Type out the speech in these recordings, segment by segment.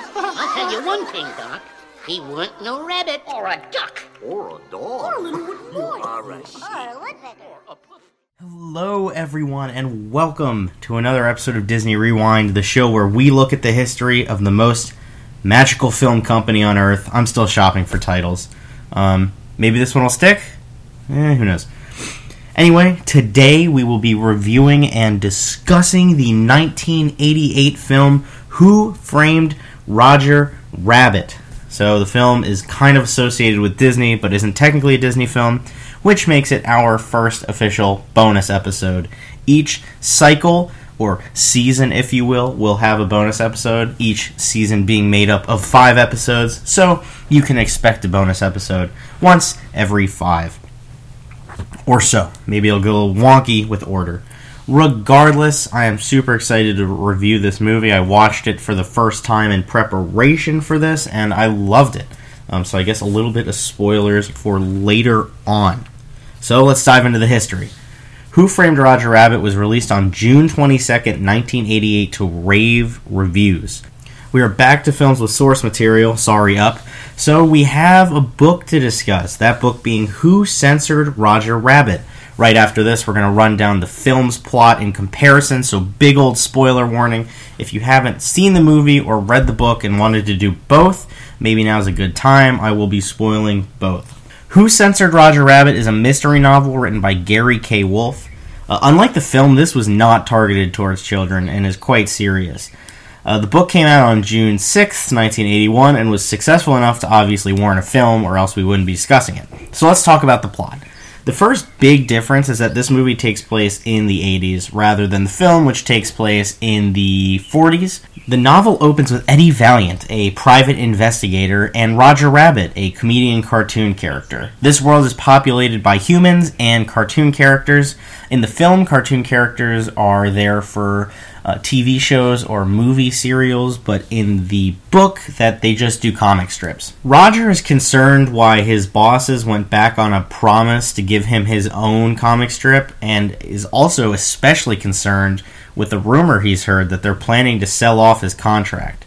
I'll tell you one thing, Doc. He weren't no rabbit. Or a duck. Or a dog. Or a little wooden boy. Or a Hello, everyone, and welcome to another episode of Disney Rewind, the show where we look at the history of the most magical film company on Earth. I'm still shopping for titles. Um, maybe this one will stick? Eh, who knows? Anyway, today we will be reviewing and discussing the 1988 film Who Framed Roger Rabbit. So the film is kind of associated with Disney, but isn't technically a Disney film, which makes it our first official bonus episode. Each cycle, or season if you will, will have a bonus episode, each season being made up of five episodes, so you can expect a bonus episode once every five or so. Maybe it'll little wonky with order. Regardless, I am super excited to review this movie. I watched it for the first time in preparation for this, and I loved it. Um, so I guess a little bit of spoilers for later on. So let's dive into the history. Who Framed Roger Rabbit was released on June 22nd, 1988 to rave reviews. We are back to films with source material, sorry up. So we have a book to discuss, that book being Who Censored Roger Rabbit. Right after this, we're going to run down the film's plot in comparison, so big old spoiler warning. If you haven't seen the movie or read the book and wanted to do both, maybe now's a good time. I will be spoiling both. Who Censored Roger Rabbit is a mystery novel written by Gary K. Wolf. Uh, unlike the film, this was not targeted towards children and is quite serious. Uh, the book came out on June 6th, 1981, and was successful enough to obviously warrant a film, or else we wouldn't be discussing it. So let's talk about the plot. The first big difference is that this movie takes place in the 80s rather than the film, which takes place in the 40s. The novel opens with Eddie Valiant, a private investigator, and Roger Rabbit, a comedian cartoon character. This world is populated by humans and cartoon characters. In the film, cartoon characters are there for uh, TV shows or movie serials, but in the book, that they just do comic strips. Roger is concerned why his bosses went back on a promise to give him his own comic strip, and is also especially concerned with the rumor he's heard that they're planning to sell off his contract.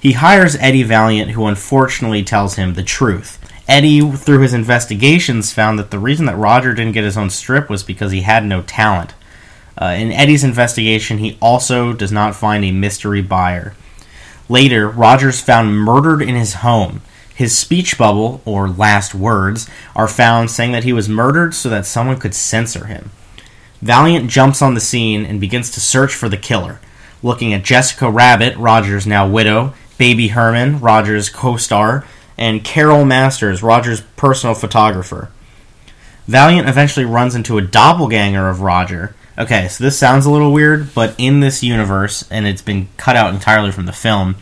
He hires Eddie Valiant, who unfortunately tells him the truth. Eddie, through his investigations, found that the reason that Roger didn't get his own strip was because he had no talent. Uh, in Eddie's investigation, he also does not find a mystery buyer. Later, Rogers found murdered in his home. His speech bubble, or last words, are found saying that he was murdered so that someone could censor him. Valiant jumps on the scene and begins to search for the killer, looking at Jessica Rabbit, Rogers' now widow, Baby Herman, Rogers' co star, and Carol Masters, Rogers' personal photographer. Valiant eventually runs into a doppelganger of Roger, Okay, so this sounds a little weird, but in this universe, and it's been cut out entirely from the film,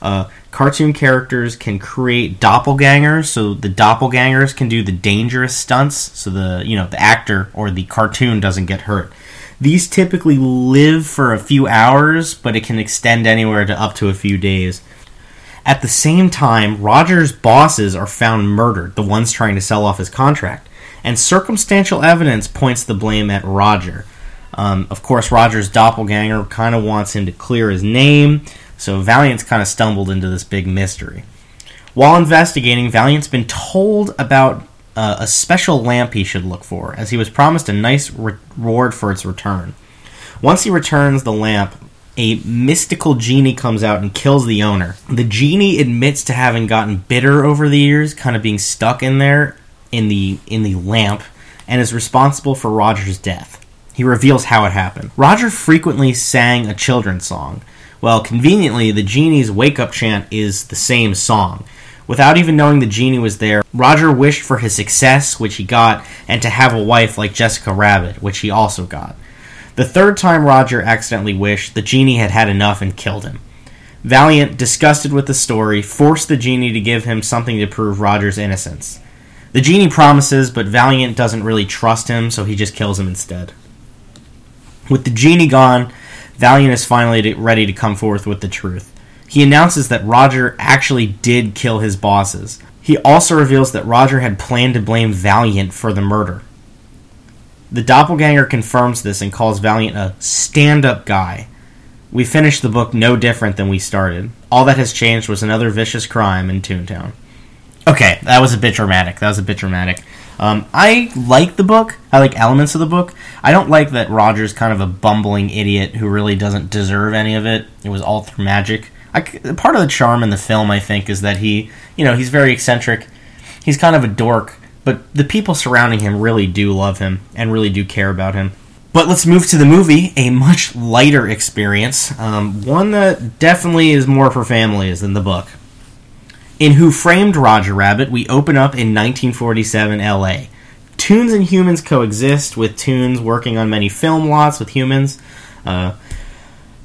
uh, cartoon characters can create doppelgangers, so the doppelgangers can do the dangerous stunts, so the you know the actor or the cartoon doesn't get hurt. These typically live for a few hours, but it can extend anywhere to up to a few days. At the same time, Roger's bosses are found murdered, the ones trying to sell off his contract, and circumstantial evidence points the blame at Roger. Um, of course, Roger's doppelganger kind of wants him to clear his name, so Valiant's kind of stumbled into this big mystery. While investigating, Valiant's been told about uh, a special lamp he should look for, as he was promised a nice re- reward for its return. Once he returns the lamp, a mystical genie comes out and kills the owner. The genie admits to having gotten bitter over the years, kind of being stuck in there in the in the lamp, and is responsible for Roger's death. He reveals how it happened. Roger frequently sang a children's song. Well, conveniently, the genie's wake up chant is the same song. Without even knowing the genie was there, Roger wished for his success, which he got, and to have a wife like Jessica Rabbit, which he also got. The third time Roger accidentally wished, the genie had had enough and killed him. Valiant, disgusted with the story, forced the genie to give him something to prove Roger's innocence. The genie promises, but Valiant doesn't really trust him, so he just kills him instead. With the genie gone, Valiant is finally ready to come forth with the truth. He announces that Roger actually did kill his bosses. He also reveals that Roger had planned to blame Valiant for the murder. The doppelganger confirms this and calls Valiant a stand up guy. We finish the book no different than we started. All that has changed was another vicious crime in Toontown. Okay, that was a bit dramatic. That was a bit dramatic. Um, I like the book. I like elements of the book. I don't like that Roger's kind of a bumbling idiot who really doesn't deserve any of it. It was all through magic. I, part of the charm in the film, I think, is that he, you know, he's very eccentric. He's kind of a dork, but the people surrounding him really do love him and really do care about him. But let's move to the movie, a much lighter experience, um, one that definitely is more for families than the book. In Who Framed Roger Rabbit, we open up in 1947 LA. Toons and humans coexist, with Toons working on many film lots with humans. Uh,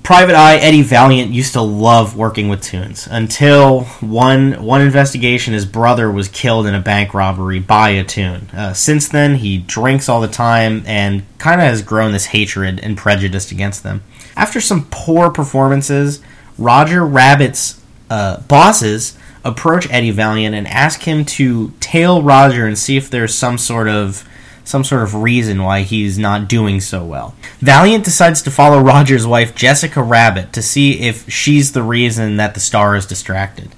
Private Eye Eddie Valiant used to love working with Toons until one one investigation his brother was killed in a bank robbery by a Toon. Uh, since then, he drinks all the time and kind of has grown this hatred and prejudice against them. After some poor performances, Roger Rabbit's uh, bosses approach Eddie Valiant and ask him to tail Roger and see if there's some sort of some sort of reason why he's not doing so well. Valiant decides to follow Roger's wife Jessica Rabbit to see if she's the reason that the star is distracted.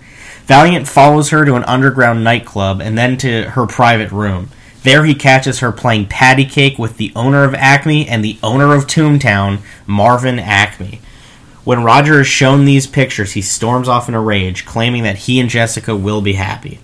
Valiant follows her to an underground nightclub and then to her private room. There he catches her playing patty cake with the owner of Acme and the owner of Toontown, Marvin Acme. When Roger is shown these pictures, he storms off in a rage, claiming that he and Jessica will be happy.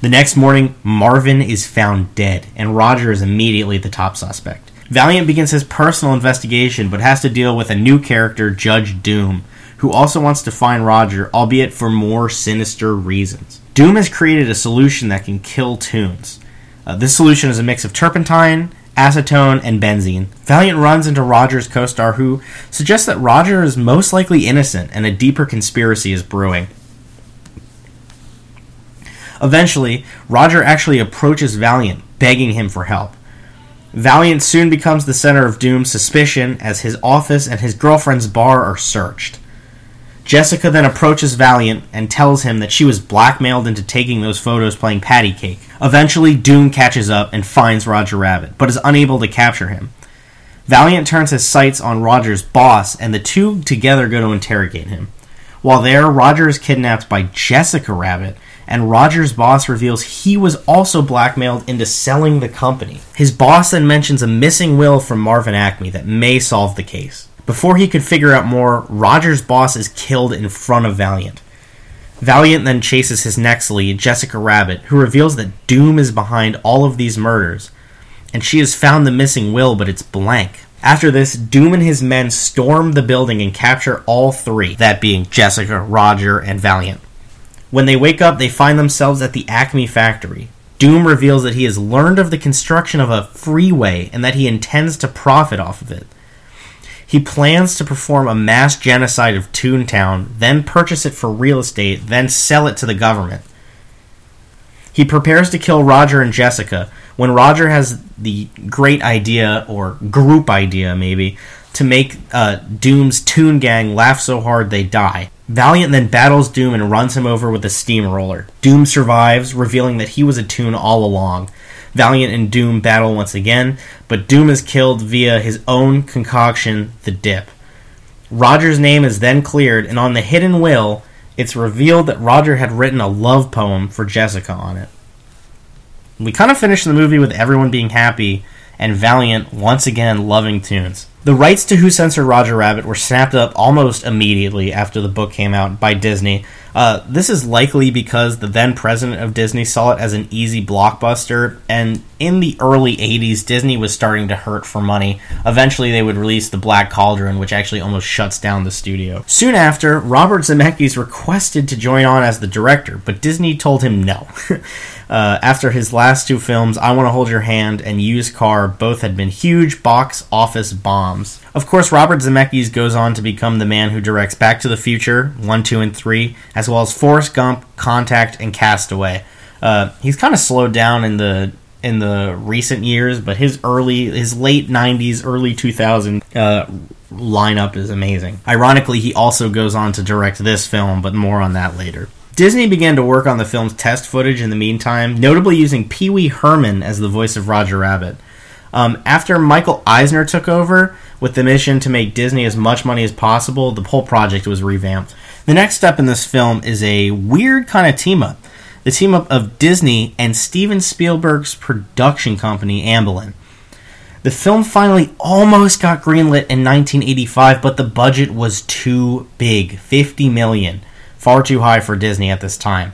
The next morning, Marvin is found dead, and Roger is immediately the top suspect. Valiant begins his personal investigation, but has to deal with a new character, Judge Doom, who also wants to find Roger, albeit for more sinister reasons. Doom has created a solution that can kill Toons. Uh, this solution is a mix of turpentine, acetone, and benzene. Valiant runs into Roger's co star, who suggests that Roger is most likely innocent and a deeper conspiracy is brewing. Eventually, Roger actually approaches Valiant, begging him for help. Valiant soon becomes the center of Doom's suspicion as his office and his girlfriend's bar are searched. Jessica then approaches Valiant and tells him that she was blackmailed into taking those photos playing patty cake. Eventually, Doom catches up and finds Roger Rabbit, but is unable to capture him. Valiant turns his sights on Roger's boss, and the two together go to interrogate him. While there, Roger is kidnapped by Jessica Rabbit, and Roger's boss reveals he was also blackmailed into selling the company. His boss then mentions a missing will from Marvin Acme that may solve the case. Before he could figure out more, Roger's boss is killed in front of Valiant. Valiant then chases his next lead, Jessica Rabbit, who reveals that Doom is behind all of these murders, and she has found the missing will, but it's blank. After this, Doom and his men storm the building and capture all three, that being Jessica, Roger, and Valiant. When they wake up, they find themselves at the Acme factory. Doom reveals that he has learned of the construction of a freeway and that he intends to profit off of it. He plans to perform a mass genocide of Toontown, then purchase it for real estate, then sell it to the government. He prepares to kill Roger and Jessica when Roger has the great idea, or group idea maybe, to make uh, Doom's Toon Gang laugh so hard they die. Valiant then battles Doom and runs him over with a steamroller. Doom survives, revealing that he was a Toon all along. Valiant and Doom battle once again, but Doom is killed via his own concoction, the Dip. Roger's name is then cleared, and on the hidden will, it's revealed that Roger had written a love poem for Jessica on it. We kind of finish the movie with everyone being happy and Valiant once again loving Toons. The rights to Who Censored Roger Rabbit were snapped up almost immediately after the book came out by Disney. Uh, this is likely because the then president of Disney saw it as an easy blockbuster, and in the early 80s, Disney was starting to hurt for money. Eventually, they would release The Black Cauldron, which actually almost shuts down the studio. Soon after, Robert Zemeckis requested to join on as the director, but Disney told him no. Uh, after his last two films, I Want to Hold Your Hand and Used Car, both had been huge box office bombs. Of course, Robert Zemeckis goes on to become the man who directs Back to the Future 1, 2, and 3, as well as Forrest Gump, Contact, and Castaway. Uh, he's kind of slowed down in the in the recent years, but his early, his late '90s, early 2000 uh, lineup is amazing. Ironically, he also goes on to direct this film, but more on that later. Disney began to work on the film's test footage in the meantime, notably using Pee Wee Herman as the voice of Roger Rabbit. Um, after Michael Eisner took over with the mission to make Disney as much money as possible, the whole project was revamped. The next step in this film is a weird kind of team up the team up of Disney and Steven Spielberg's production company, Amblin. The film finally almost got greenlit in 1985, but the budget was too big 50 million. Far too high for Disney at this time.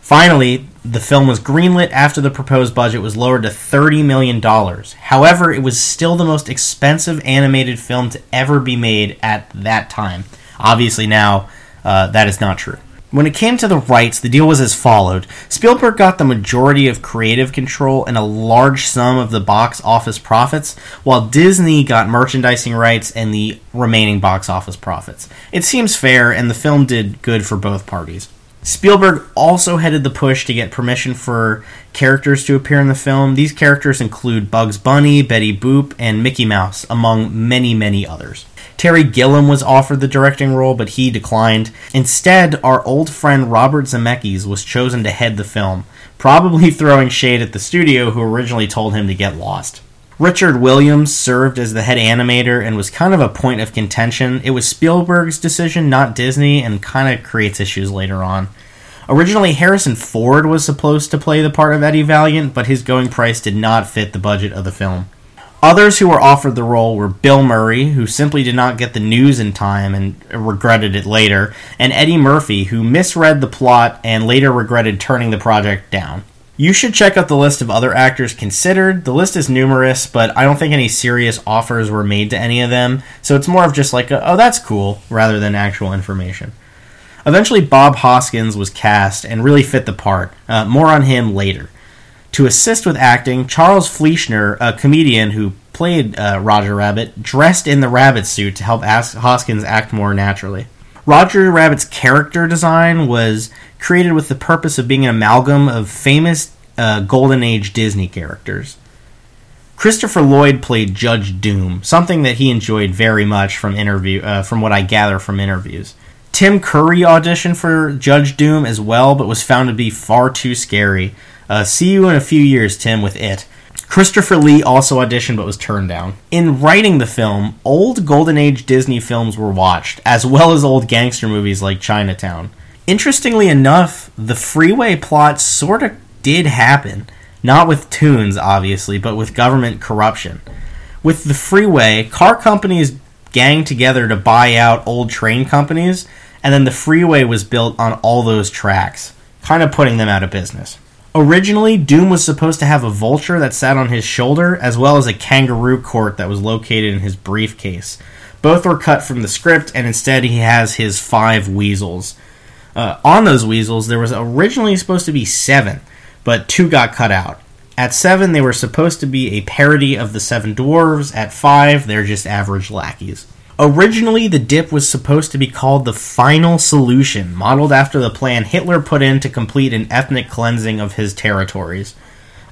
Finally, the film was greenlit after the proposed budget was lowered to $30 million. However, it was still the most expensive animated film to ever be made at that time. Obviously, now uh, that is not true. When it came to the rights, the deal was as followed. Spielberg got the majority of creative control and a large sum of the box office profits, while Disney got merchandising rights and the remaining box office profits. It seems fair, and the film did good for both parties. Spielberg also headed the push to get permission for characters to appear in the film. These characters include Bugs Bunny, Betty Boop, and Mickey Mouse, among many, many others. Terry Gilliam was offered the directing role, but he declined. Instead, our old friend Robert Zemeckis was chosen to head the film, probably throwing shade at the studio who originally told him to get lost. Richard Williams served as the head animator and was kind of a point of contention. It was Spielberg's decision, not Disney, and kind of creates issues later on. Originally, Harrison Ford was supposed to play the part of Eddie Valiant, but his going price did not fit the budget of the film. Others who were offered the role were Bill Murray, who simply did not get the news in time and regretted it later, and Eddie Murphy, who misread the plot and later regretted turning the project down. You should check out the list of other actors considered. The list is numerous, but I don't think any serious offers were made to any of them, so it's more of just like, a, oh, that's cool, rather than actual information. Eventually, Bob Hoskins was cast and really fit the part. Uh, more on him later. To assist with acting, Charles Fleischer, a comedian who played uh, Roger Rabbit, dressed in the rabbit suit to help Hoskins act more naturally. Roger Rabbit's character design was created with the purpose of being an amalgam of famous uh, Golden Age Disney characters. Christopher Lloyd played Judge Doom, something that he enjoyed very much from interview, uh, from what I gather from interviews. Tim Curry auditioned for Judge Doom as well, but was found to be far too scary, uh, see you in a few years, Tim, with it. Christopher Lee also auditioned but was turned down. In writing the film, old Golden Age Disney films were watched, as well as old gangster movies like Chinatown. Interestingly enough, the freeway plot sort of did happen. Not with Toons, obviously, but with government corruption. With the freeway, car companies gang together to buy out old train companies, and then the freeway was built on all those tracks, kind of putting them out of business. Originally, Doom was supposed to have a vulture that sat on his shoulder, as well as a kangaroo court that was located in his briefcase. Both were cut from the script, and instead he has his five weasels. Uh, on those weasels, there was originally supposed to be seven, but two got cut out. At seven, they were supposed to be a parody of the Seven Dwarves. At five, they're just average lackeys. Originally, the dip was supposed to be called the Final Solution, modeled after the plan Hitler put in to complete an ethnic cleansing of his territories.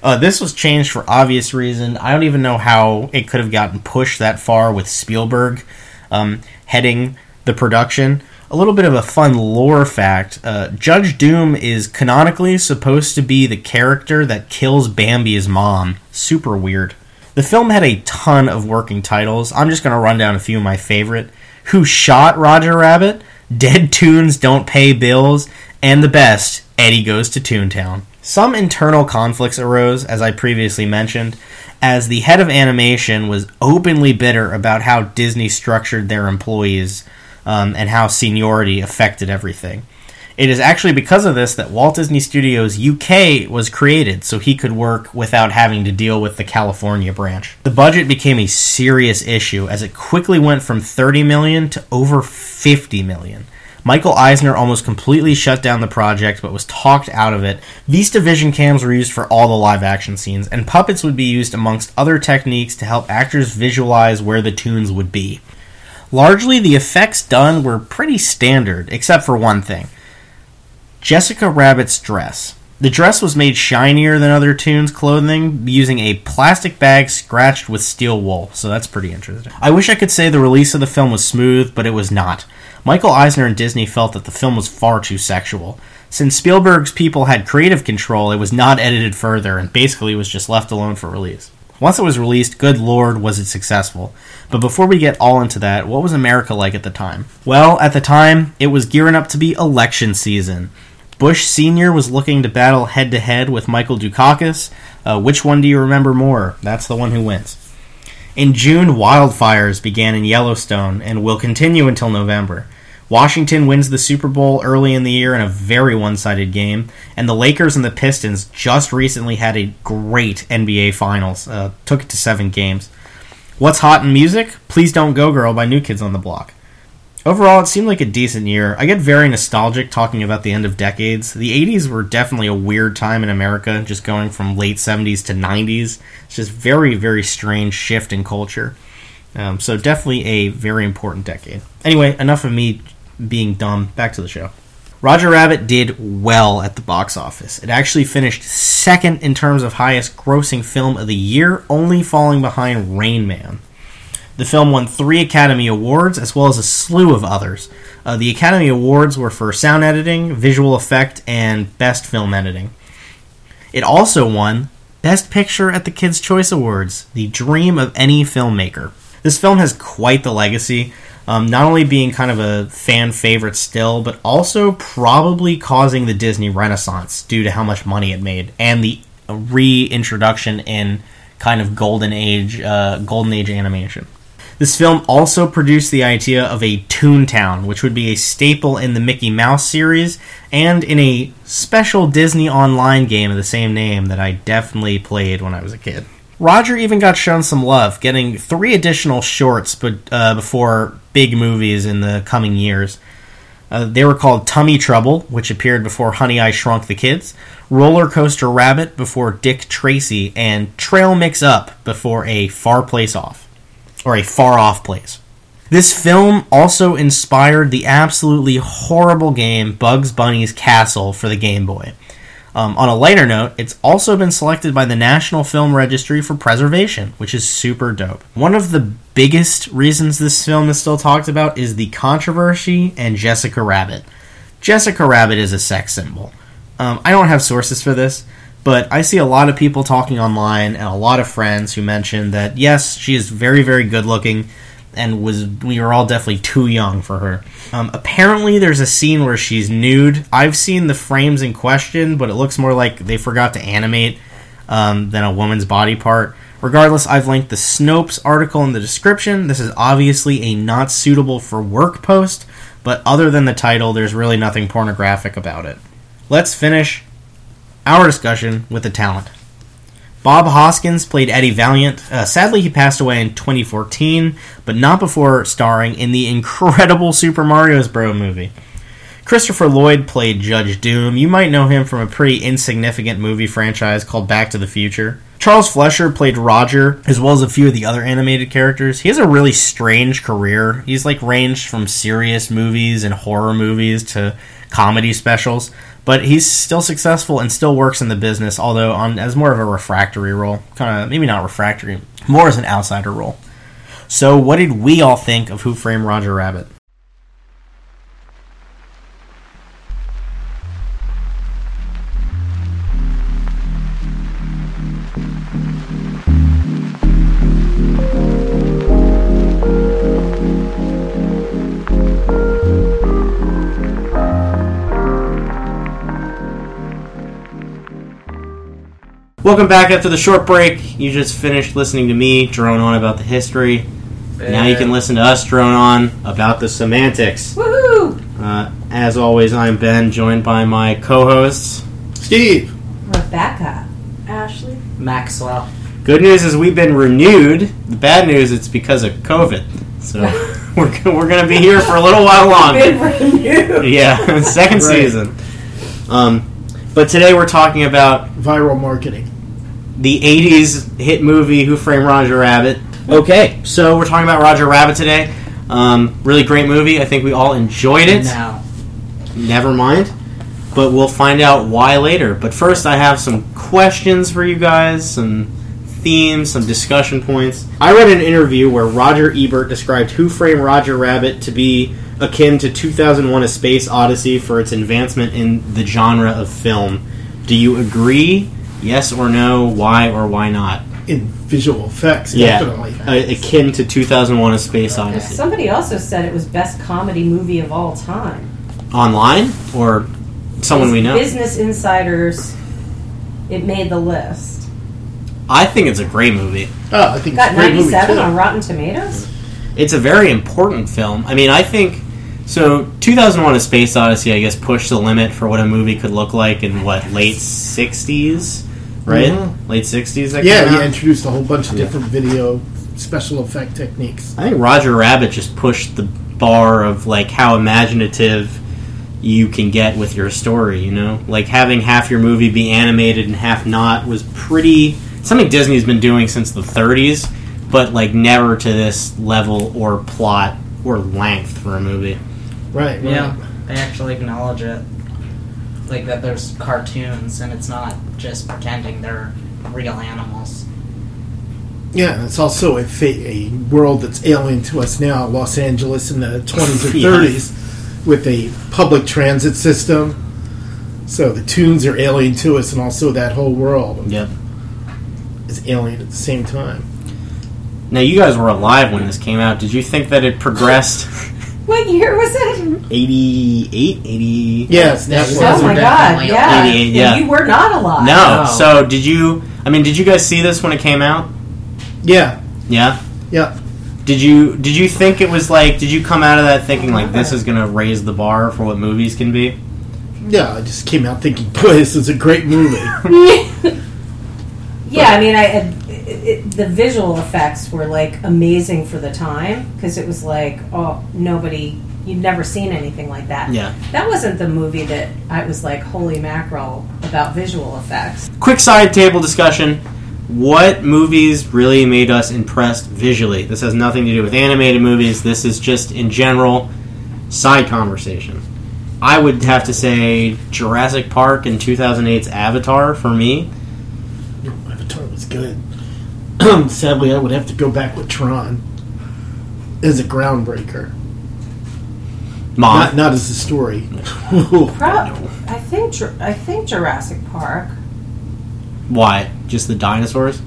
Uh, this was changed for obvious reason. I don't even know how it could have gotten pushed that far with Spielberg um, heading the production. A little bit of a fun lore fact uh, Judge Doom is canonically supposed to be the character that kills Bambi's mom. Super weird. The film had a ton of working titles. I'm just going to run down a few of my favorite. Who Shot Roger Rabbit? Dead Toons Don't Pay Bills, and the best, Eddie Goes to Toontown. Some internal conflicts arose, as I previously mentioned, as the head of animation was openly bitter about how Disney structured their employees um, and how seniority affected everything. It is actually because of this that Walt Disney Studios UK was created so he could work without having to deal with the California branch. The budget became a serious issue as it quickly went from 30 million to over 50 million. Michael Eisner almost completely shut down the project but was talked out of it. VistaVision cams were used for all the live action scenes, and puppets would be used amongst other techniques to help actors visualize where the Toons would be. Largely, the effects done were pretty standard, except for one thing. Jessica Rabbit's dress. The dress was made shinier than other Toons clothing using a plastic bag scratched with steel wool, so that's pretty interesting. I wish I could say the release of the film was smooth, but it was not. Michael Eisner and Disney felt that the film was far too sexual. Since Spielberg's people had creative control, it was not edited further and basically was just left alone for release. Once it was released, good lord, was it successful. But before we get all into that, what was America like at the time? Well, at the time, it was gearing up to be election season. Bush Sr. was looking to battle head to head with Michael Dukakis. Uh, which one do you remember more? That's the one who wins. In June, wildfires began in Yellowstone and will continue until November. Washington wins the Super Bowl early in the year in a very one sided game, and the Lakers and the Pistons just recently had a great NBA Finals, uh, took it to seven games. What's hot in music? Please Don't Go Girl by New Kids on the Block. Overall, it seemed like a decent year. I get very nostalgic talking about the end of decades. The 80s were definitely a weird time in America, just going from late 70s to 90s. It's just very, very strange shift in culture. Um, so definitely a very important decade. Anyway, enough of me being dumb. Back to the show. Roger Rabbit did well at the box office. It actually finished second in terms of highest grossing film of the year, only falling behind Rain Man. The film won three Academy Awards as well as a slew of others. Uh, the Academy Awards were for sound editing, visual effect, and best film editing. It also won Best Picture at the Kids' Choice Awards, the dream of any filmmaker. This film has quite the legacy, um, not only being kind of a fan favorite still, but also probably causing the Disney Renaissance due to how much money it made and the reintroduction in kind of golden age, uh, golden age animation. This film also produced the idea of a Toontown, which would be a staple in the Mickey Mouse series and in a special Disney Online game of the same name that I definitely played when I was a kid. Roger even got shown some love, getting three additional shorts but, uh, before big movies in the coming years. Uh, they were called Tummy Trouble, which appeared before Honey I Shrunk the Kids, Roller Coaster Rabbit before Dick Tracy, and Trail Mix Up before A Far Place Off or a far off place. This film also inspired the absolutely horrible game Bugs Bunny's Castle for the Game Boy. Um, on a lighter note, it's also been selected by the National Film Registry for preservation, which is super dope. One of the biggest reasons this film is still talked about is the controversy and Jessica Rabbit. Jessica Rabbit is a sex symbol. Um, I don't have sources for this, but I see a lot of people talking online and a lot of friends who mention that yes, she is very, very good looking and was we were all definitely too young for her. Um, apparently, there's a scene where she's nude. I've seen the frames in question, but it looks more like they forgot to animate um, than a woman's body part. Regardless, I've linked the Snopes article in the description. This is obviously a not suitable for work post, but other than the title, there's really nothing pornographic about it. Let's finish our discussion with the talent. Bob Hoskins played Eddie Valiant. Uh, sadly, he passed away in 2014, but not before starring in the incredible Super Mario Bros. movie. Christopher Lloyd played Judge Doom. You might know him from a pretty insignificant movie franchise called Back to the Future. Charles Fleischer played Roger, as well as a few of the other animated characters. He has a really strange career. He's like ranged from serious movies and horror movies to comedy specials but he's still successful and still works in the business, although on as more of a refractory role, kind of maybe not refractory, more as an outsider role. So, what did we all think of Who Framed Roger Rabbit? Welcome back after the short break. You just finished listening to me drone on about the history. Now you can listen to us drone on about the semantics. Woohoo! Uh, as always, I'm Ben, joined by my co-hosts. Steve. Rebecca. Ashley. Maxwell. Good news is we've been renewed. The bad news it's because of COVID. So we're we're gonna be here for a little while longer. Been renewed. Yeah, second Right. season. Um, but today we're talking about Viral marketing. The 80s hit movie Who Framed Roger Rabbit. Okay, so we're talking about Roger Rabbit today. Um, really great movie. I think we all enjoyed it. Now. Never mind. But we'll find out why later. But first, I have some questions for you guys, some themes, some discussion points. I read an interview where Roger Ebert described Who Framed Roger Rabbit to be akin to 2001 A Space Odyssey for its advancement in the genre of film. Do you agree? Yes or no? Why or why not? in visual effects, Yeah, definitely. uh, akin to 2001: A Space Odyssey. Somebody also said it was best comedy movie of all time. Online or someone we know. Business Insiders. It made the list. I think it's a great movie. Oh, I think Got it's a great movie 97 too. on Rotten Tomatoes. It's a very important film. I mean, I think so. 2001: A Space Odyssey, I guess, pushed the limit for what a movie could look like in what late 60s, right? Mhm. Late 60s. Yeah, came he out? introduced a whole bunch of Yeah. different video special effect techniques. I think Roger Rabbit just pushed the bar of like how imaginative you can get with your story. You know, like having half your movie be animated and half not was pretty something Disney's been doing since the 30s, but like never to this level or plot or length for a movie. Right, right. Yeah, they actually acknowledge it. Like that there's cartoons and it's not just pretending they're real animals. Yeah, it's also a, fa- a world that's alien to us now, Los Angeles in the 20s or Yeah. 30s, with a public transit system. So the Toons are alien to us, and also that whole world Yep. is alien at the same time. Now you guys were alive when this came out. Did you think that it progressed? What year was it? 88, 80? Yes, that's Yeah, what Oh my god, definitely yeah. 88, And yeah. You were not alive. No. No. So did you? I mean, did you guys see this when it came out? Yeah, Yeah. yeah. Did you did you think it was like did you come out of that thinking like this is gonna raise the bar for what movies can be? Yeah, I just came out thinking, boy, this is a great movie. Yeah, I mean, I it, it, the visual effects were like amazing for the time because it was like, oh, nobody, you'd never seen anything like that. Yeah. That wasn't the movie that I was like, holy mackerel about visual effects. Quick side table discussion. What movies really made us impressed visually? This has nothing to do with animated movies. This is just in general side conversation. I would have to say Jurassic Park and 2008's Avatar for me. Avatar was good. Sadly, I would have to go back with Tron as a groundbreaker, Mom. not not as a story. Pro- I think I think Jurassic Park. Why? Just the dinosaurs?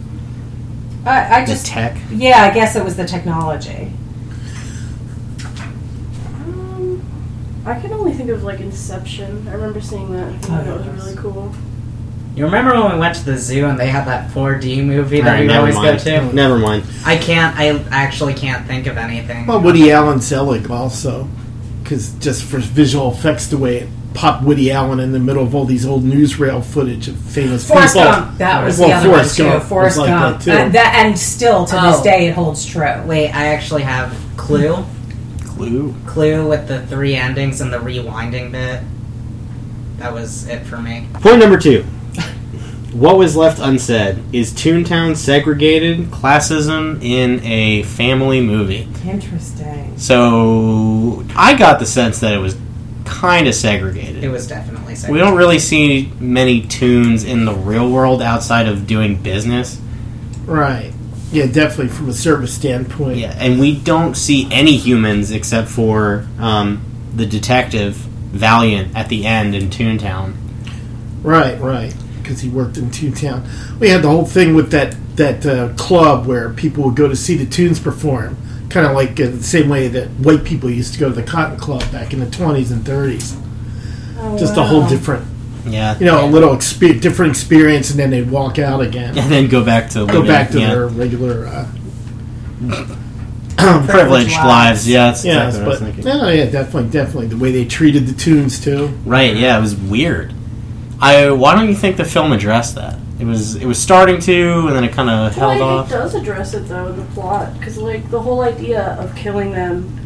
I, I The just tech? yeah, I guess it was the technology. Um, I can only think of like Inception. I remember seeing that. I think Oh, that was really cool. You remember when we went to the zoo and they had that 4D movie that Alright, we always mind. go to? Never mind. I can't. I actually can't think of anything. Well, Woody Allen Zelig also, because just for visual effects, the way it popped Woody Allen in the middle of all these old newsreel footage of famous Forrest people. Gump. That was Well, the other Forrest one too. Gump was Forrest like Gump. that, too. Uh, that and still to this Oh. day it holds true. Wait, I actually have Clue. Clue. Clue with the three endings and the rewinding bit. That was it for me. Point number two. What was left unsaid? Is Toontown segregated classism in a family movie? Interesting. So I got the sense that it was kind of segregated. It was definitely. Segregated. We don't really see many Toons in the real world outside of doing business. Right. Yeah, definitely from a service standpoint. Yeah, and we don't see any humans except for um, the detective Valiant at the end in Toontown. Right, right. Because he worked in Toontown. We had the whole thing with that that uh, club where people would go to see the Toons perform, kind of like uh, the same way that white people used to go to the Cotton Club back in the twenties and thirties. Oh, Just a whole different, Yeah, you know, a little expe- different experience, and then they'd walk out again, and then go back to go living, back to yeah. their regular. Uh, privileged lives. lives. Yeah, that's yes, exactly what I was but thinking. no, yeah, definitely, definitely the way they treated the Toons too. Right? Yeah, it was weird. I why don't you think the film addressed that? It was it was starting to, and then it kind of held well, off. it does address it though in the plot because like the whole idea of killing them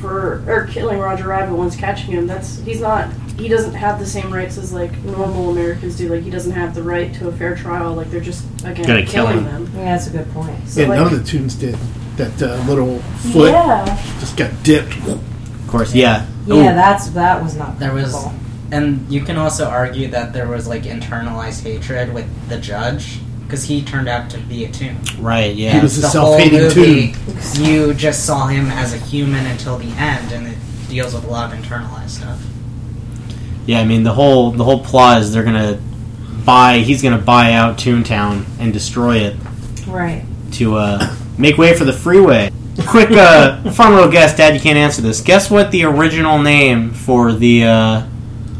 for or killing Roger Rabbit once catching him. That's he's not. He doesn't have the same rights as like normal Americans do. Like he doesn't have the right to a fair trial. Like they're just again Gonna kill killing him. them. Yeah, that's a good point. So, yeah, like- none of the Toons did. That uh, little foot Yeah. just got dipped. Of course, yeah. Yeah, Ooh, that's that was not. There was, comfortable. And you can also argue that there was like internalized hatred with the judge because he turned out to be a Toon. right. He Yeah. was a the whole self-hating movie, you just saw him as a human until the end, and it deals with a lot of internalized stuff. Yeah, I mean the whole the whole plot is they're gonna buy. He's gonna buy out Toontown and destroy it. Right. to uh, make way for the freeway. Quick, uh, fun little guess, Dad. You can't answer this. Guess what the original name for the uh,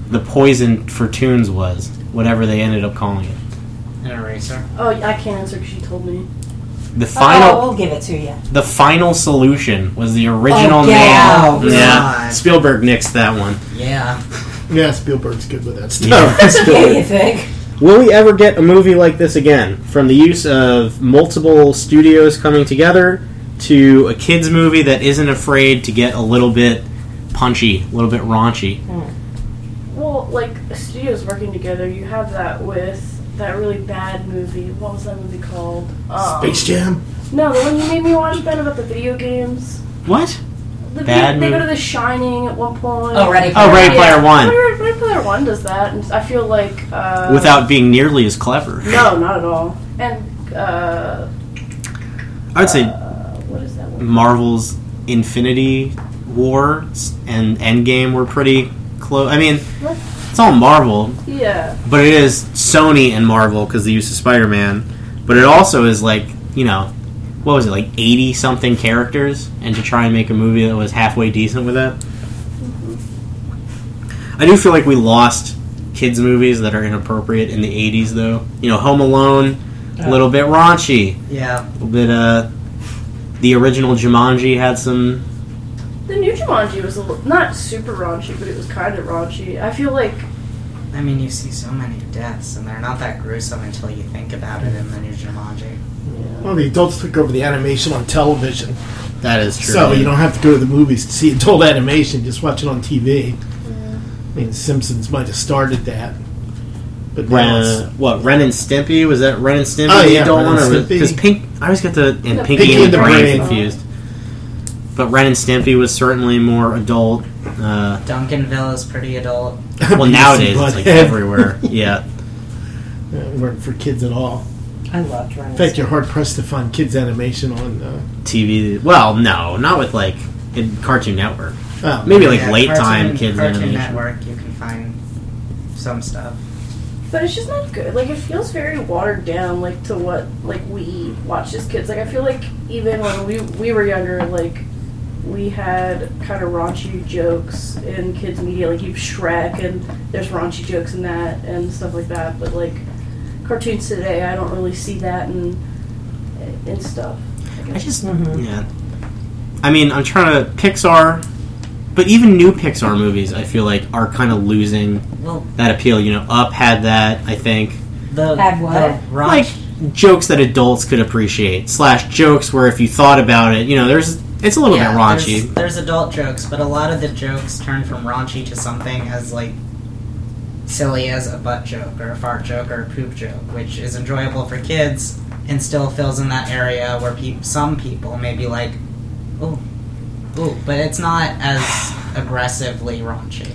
the poison for Toons was? Whatever they ended up calling it. An eraser. Oh, I can't answer because she told me. The Oh, final, we'll give it to you. the final solution was the original Oh, yeah. name. Oh, yeah, God. Spielberg nixed that one. Yeah. Yeah, Spielberg's good with that stuff. Yeah. Yeah, you think? Will we ever get a movie like this again? From the use of multiple studios coming together to a kids movie that isn't afraid to get a little bit punchy, a little bit raunchy. Well, like studios working together, you have that with that really bad movie. What was that movie called? Um, Space Jam. No, the one you made me watch, Ben, about the video games. What? The Bad vi- they go to The Shining at one point. Oh, Ready Oh, Ready Yeah. Player One. Ready, Ready Player One does that, and I feel like uh, Without being nearly as clever. no, not at all. And uh, I would say uh, what is that one? Marvel's Infinity War and Endgame were pretty close. I mean, it's all Marvel, Yeah, but it is Sony and Marvel because they use to Spider Man. But it also is like, you know, what was it, like 80 something characters? And to try and make a movie that was halfway decent with that? I do feel like we lost kids' movies that are inappropriate in the 80s, though. You know, Home Alone, a little bit raunchy. Yeah. A little bit, uh. The original Jumanji had some. The new Jumanji was a little, not super raunchy, but it was kind of raunchy. I feel like I mean, you see so many deaths, and they're not that gruesome until you think about it in the new Jumanji. Well, the adults took over the animation on television, That is true. so you don't have to go to the movies to see adult animation. Just watch it on TV. Yeah. I mean, Simpsons might have started that, but now it's- Ren, what Ren and Stimpy was that Ren and Stimpy? Oh, the yeah, adult Ren one, and or Stimpy. because Pink? I always get the and Pinky, Pinky and and the the Brain Brain. confused. But Ren and Stimpy was certainly more adult. Uh, Duncanville is pretty adult. well, nowadays it's like Butthead. everywhere. Yeah, It weren't for kids at all. I loved Ren. In fact, you're hard pressed to find kids animation on. Uh, TV. Well, no, not with like in Cartoon Network. oh, Maybe like Yeah, late Cartoon- time kids Cartoon animation. Network, you can find some stuff. But it's just not good. Like it feels very watered down, like to what like we watched as kids. Like I feel like even when we we were younger, like we had kind of raunchy jokes in kids media, like you have Shrek, and there's raunchy jokes in that and stuff like that. But like cartoons today, I don't really see that in in stuff. I I guess. just Mhm. yeah. I mean, I'm trying to Pixar, but even new Pixar movies, I feel like are kind of losing Well, that appeal. You know, Up had that. I think the Had what? the raunch- like jokes that adults could appreciate slash jokes where if you thought about it, you know, there's it's a little yeah, bit raunchy. There's, there's adult jokes, but a lot of the jokes turn from raunchy to something as like silly as a butt joke or a fart joke or a poop joke, which is enjoyable for kids and still fills in that area where peop some people may be like, "Ooh, ooh," but it's not as aggressively raunchy.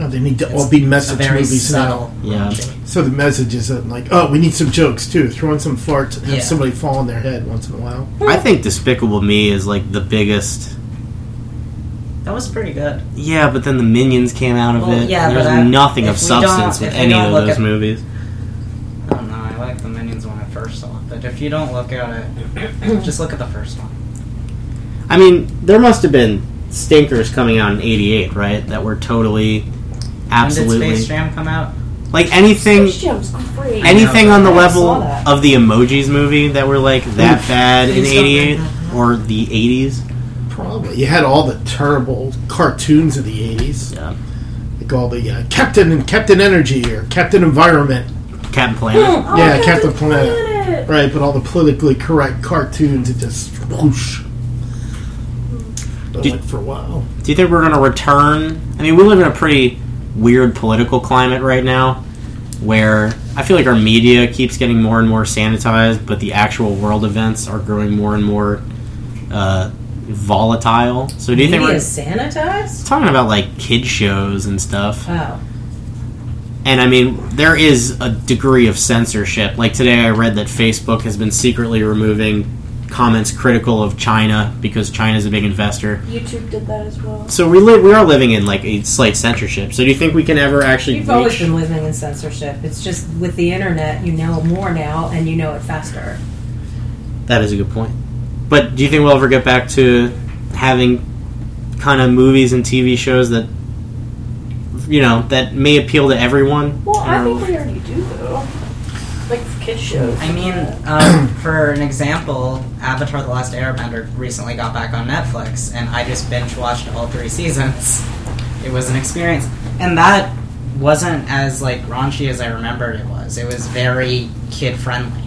Oh, they need to all It's be a message very movies subtle now. Yeah. raunchy. So the message isn't like, oh, we need some jokes too. Throw in some farts and have Yeah. somebody fall on their head once in a while. I think Despicable Me is like the biggest. That was pretty good. Yeah, but then the Minions came out of Well, it. yeah, and there's but I- nothing of if we don't- substance with if we any don't of look those at- movies. I don't know. I like the Minions when I first saw it, but if you don't look at it, just look at the first one. I mean, there must have been stinkers coming out in '88, right? That were totally, When did absolutely Space Jam come out? like anything. Space Jam's great. anything on the I level saw that. of the emojis movie that were like that Oof. bad in Please don't '88 bring or the '80s. Probably. You had all the terrible cartoons of the 80s. Yeah. Like all the uh, Captain and Captain Energy or Captain Environment. Captain Planet. Oh, yeah, Captain Captain Planet. Planet. Right, but all the politically correct cartoons, it just whoosh. That Did- went for a while. Do you think we're going to return? I mean, we live in a pretty weird political climate right now, where I feel like our media keeps getting more and more sanitized, but the actual world events are growing more and more uh, volatile. So do you think we're sanitized? talking about like kid shows and stuff? Oh. And I mean, there is a degree of censorship. Like today, I read that Facebook has been secretly removing comments critical of China because China is a big investor. YouTube did that as well. So we live, we are living in like a slight censorship. So do you think we can ever actually You've always been living in censorship. It's just with the internet, you know more now and you know it faster. That is a good point. But do you think we'll ever get back to having kind of movies and TV shows that you know that may appeal to everyone? Well, I You know? think we already do though. Like kids shows. I mean, um, for an example, Avatar: The Last Airbender recently got back on Netflix, and I just binge watched all three seasons. It was an experience, and that wasn't as like raunchy as I remembered it was. It was very kid friendly.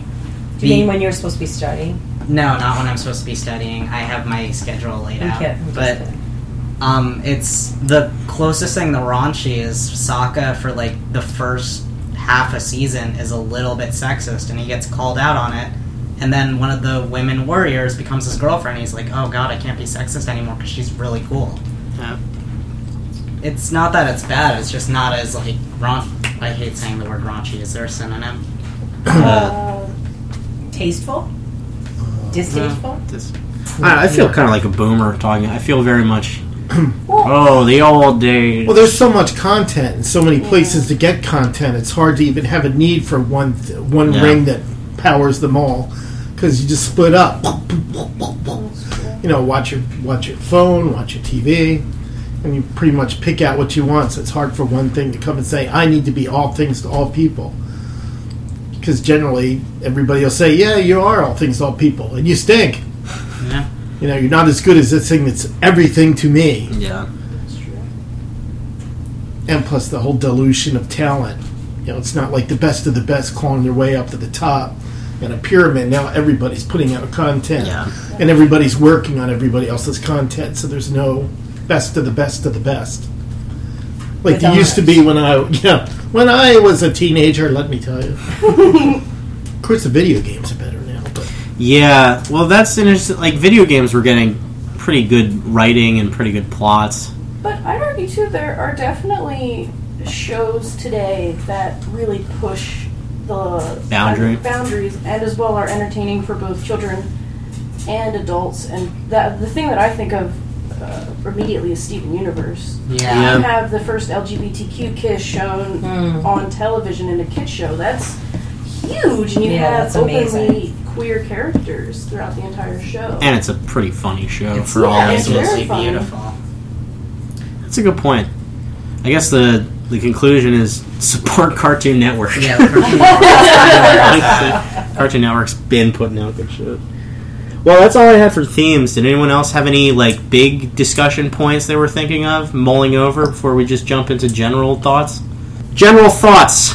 Do you mean when you're supposed to be studying? No, not when I'm supposed to be studying. I have my schedule laid out. kidding, I'm just but um, it's the closest thing to raunchy is Sokka for like the first half a season is a little bit sexist, and he gets called out on it. And then one of the women warriors becomes his girlfriend. He's like, "Oh God, I can't be sexist anymore because she's really cool." Yeah. It's not that it's bad. It's just not as like raunch. I hate saying the word raunchy. Is there a synonym? Uh, Tasteful? Distasteful? This- I, I feel kind of like a boomer talking. I feel very much. Oh, the old days. Well, there's so much content and so many places to get content. It's hard to even have a need for one th- one Yeah. ring that powers them all because you just split up. You know, watch your watch your phone, watch your TV, and you pretty much pick out what you want. So it's hard for one thing to come and say, "I need to be all things to all people." Because generally, everybody will say, "Yeah, you are all things to all people," and you stink. Yeah. You know, you're not as good as this thing that's everything to me. Yeah. and plus the whole dilution of talent. You know, it's not like the best of the best clawing their way up to the top in a pyramid. Now everybody's putting out content, Yeah. and everybody's working on everybody else's content. So there's no best of the best of the best. Like With there used to be when I yeah when I was a teenager. Let me tell you. of course, the video games are better now, but Yeah. Well, that's interesting. Like video games were getting pretty good writing and pretty good plots. But I'd argue too, there are definitely shows today that really push the Boundary. boundaries, and as well are entertaining for both children and adults. And that the thing that I think of uh, immediately is Steven Universe. Yeah. You have the first LGBTQ kiss shown Mm. on television in a kids show. That's huge, and you Yeah, have that's openly amazing. Queer characters throughout the entire show. And it's a pretty funny show It's for all yeah, it's ages. very absolutely fun. beautiful. That's a good point. I guess the the conclusion is support Cartoon Network. Yeah, the Cartoon Cartoon Network's been putting out good shit. Well, that's all I had for themes. Did anyone else have any like big discussion points they were thinking of mulling over before we just jump into general thoughts? General thoughts.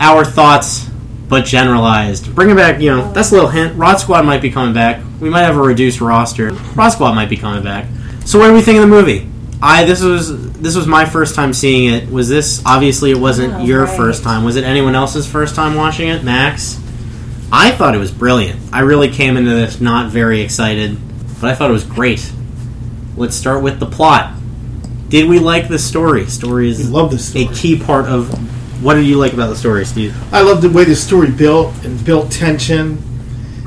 Our thoughts, but generalized. Bring it back. You know, that's a little hint. Rod Squad might be coming back. We might have a reduced roster. Rod Squad might be coming back. So, what do we think of the movie? I this was this was my first time seeing it. Was this obviously it wasn't Oh, your right. first time? Was it anyone else's first time watching it? Max. I thought it was brilliant. I really came into this not very excited, but I thought it was great. Let's start with the plot. Did we like the story? Story we is love this story. a key part of. What did you like about the story, Steve? I love the way the story built and built tension,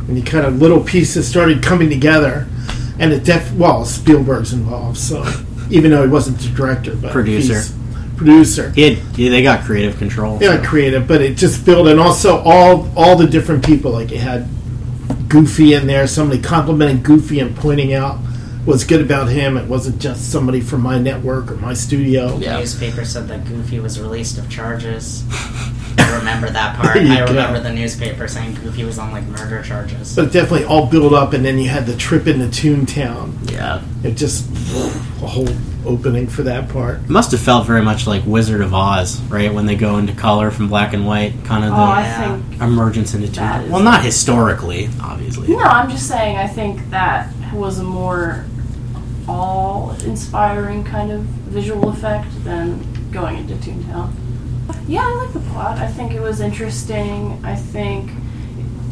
and the kind of little pieces started coming together. And it def well, Spielberg's involved, so even though he wasn't the director, but Producer. producer, He had, yeah, they got creative control. yeah, creative. But it just built, and also all all the different people. Like it had Goofy in there, somebody complimenting Goofy and pointing out what's good about him. It wasn't just somebody from my network or my studio. The Yeah. newspaper said that Goofy was released of charges. I remember that part. There you I go. remember the newspaper saying Goofy was on like murder charges. But it definitely all built up, and then you had the trip into Toontown. Yeah. It just a whole opening for that part. It must have felt very much like Wizard of Oz, right? When they go into color from black and white, kind of oh, the I yeah. think emergence into Toontown. Well, not historically, obviously. No, I'm just saying. I think that was a more all-inspiring kind of visual effect than going into Toontown. Yeah, I like the plot. I think it was interesting. I think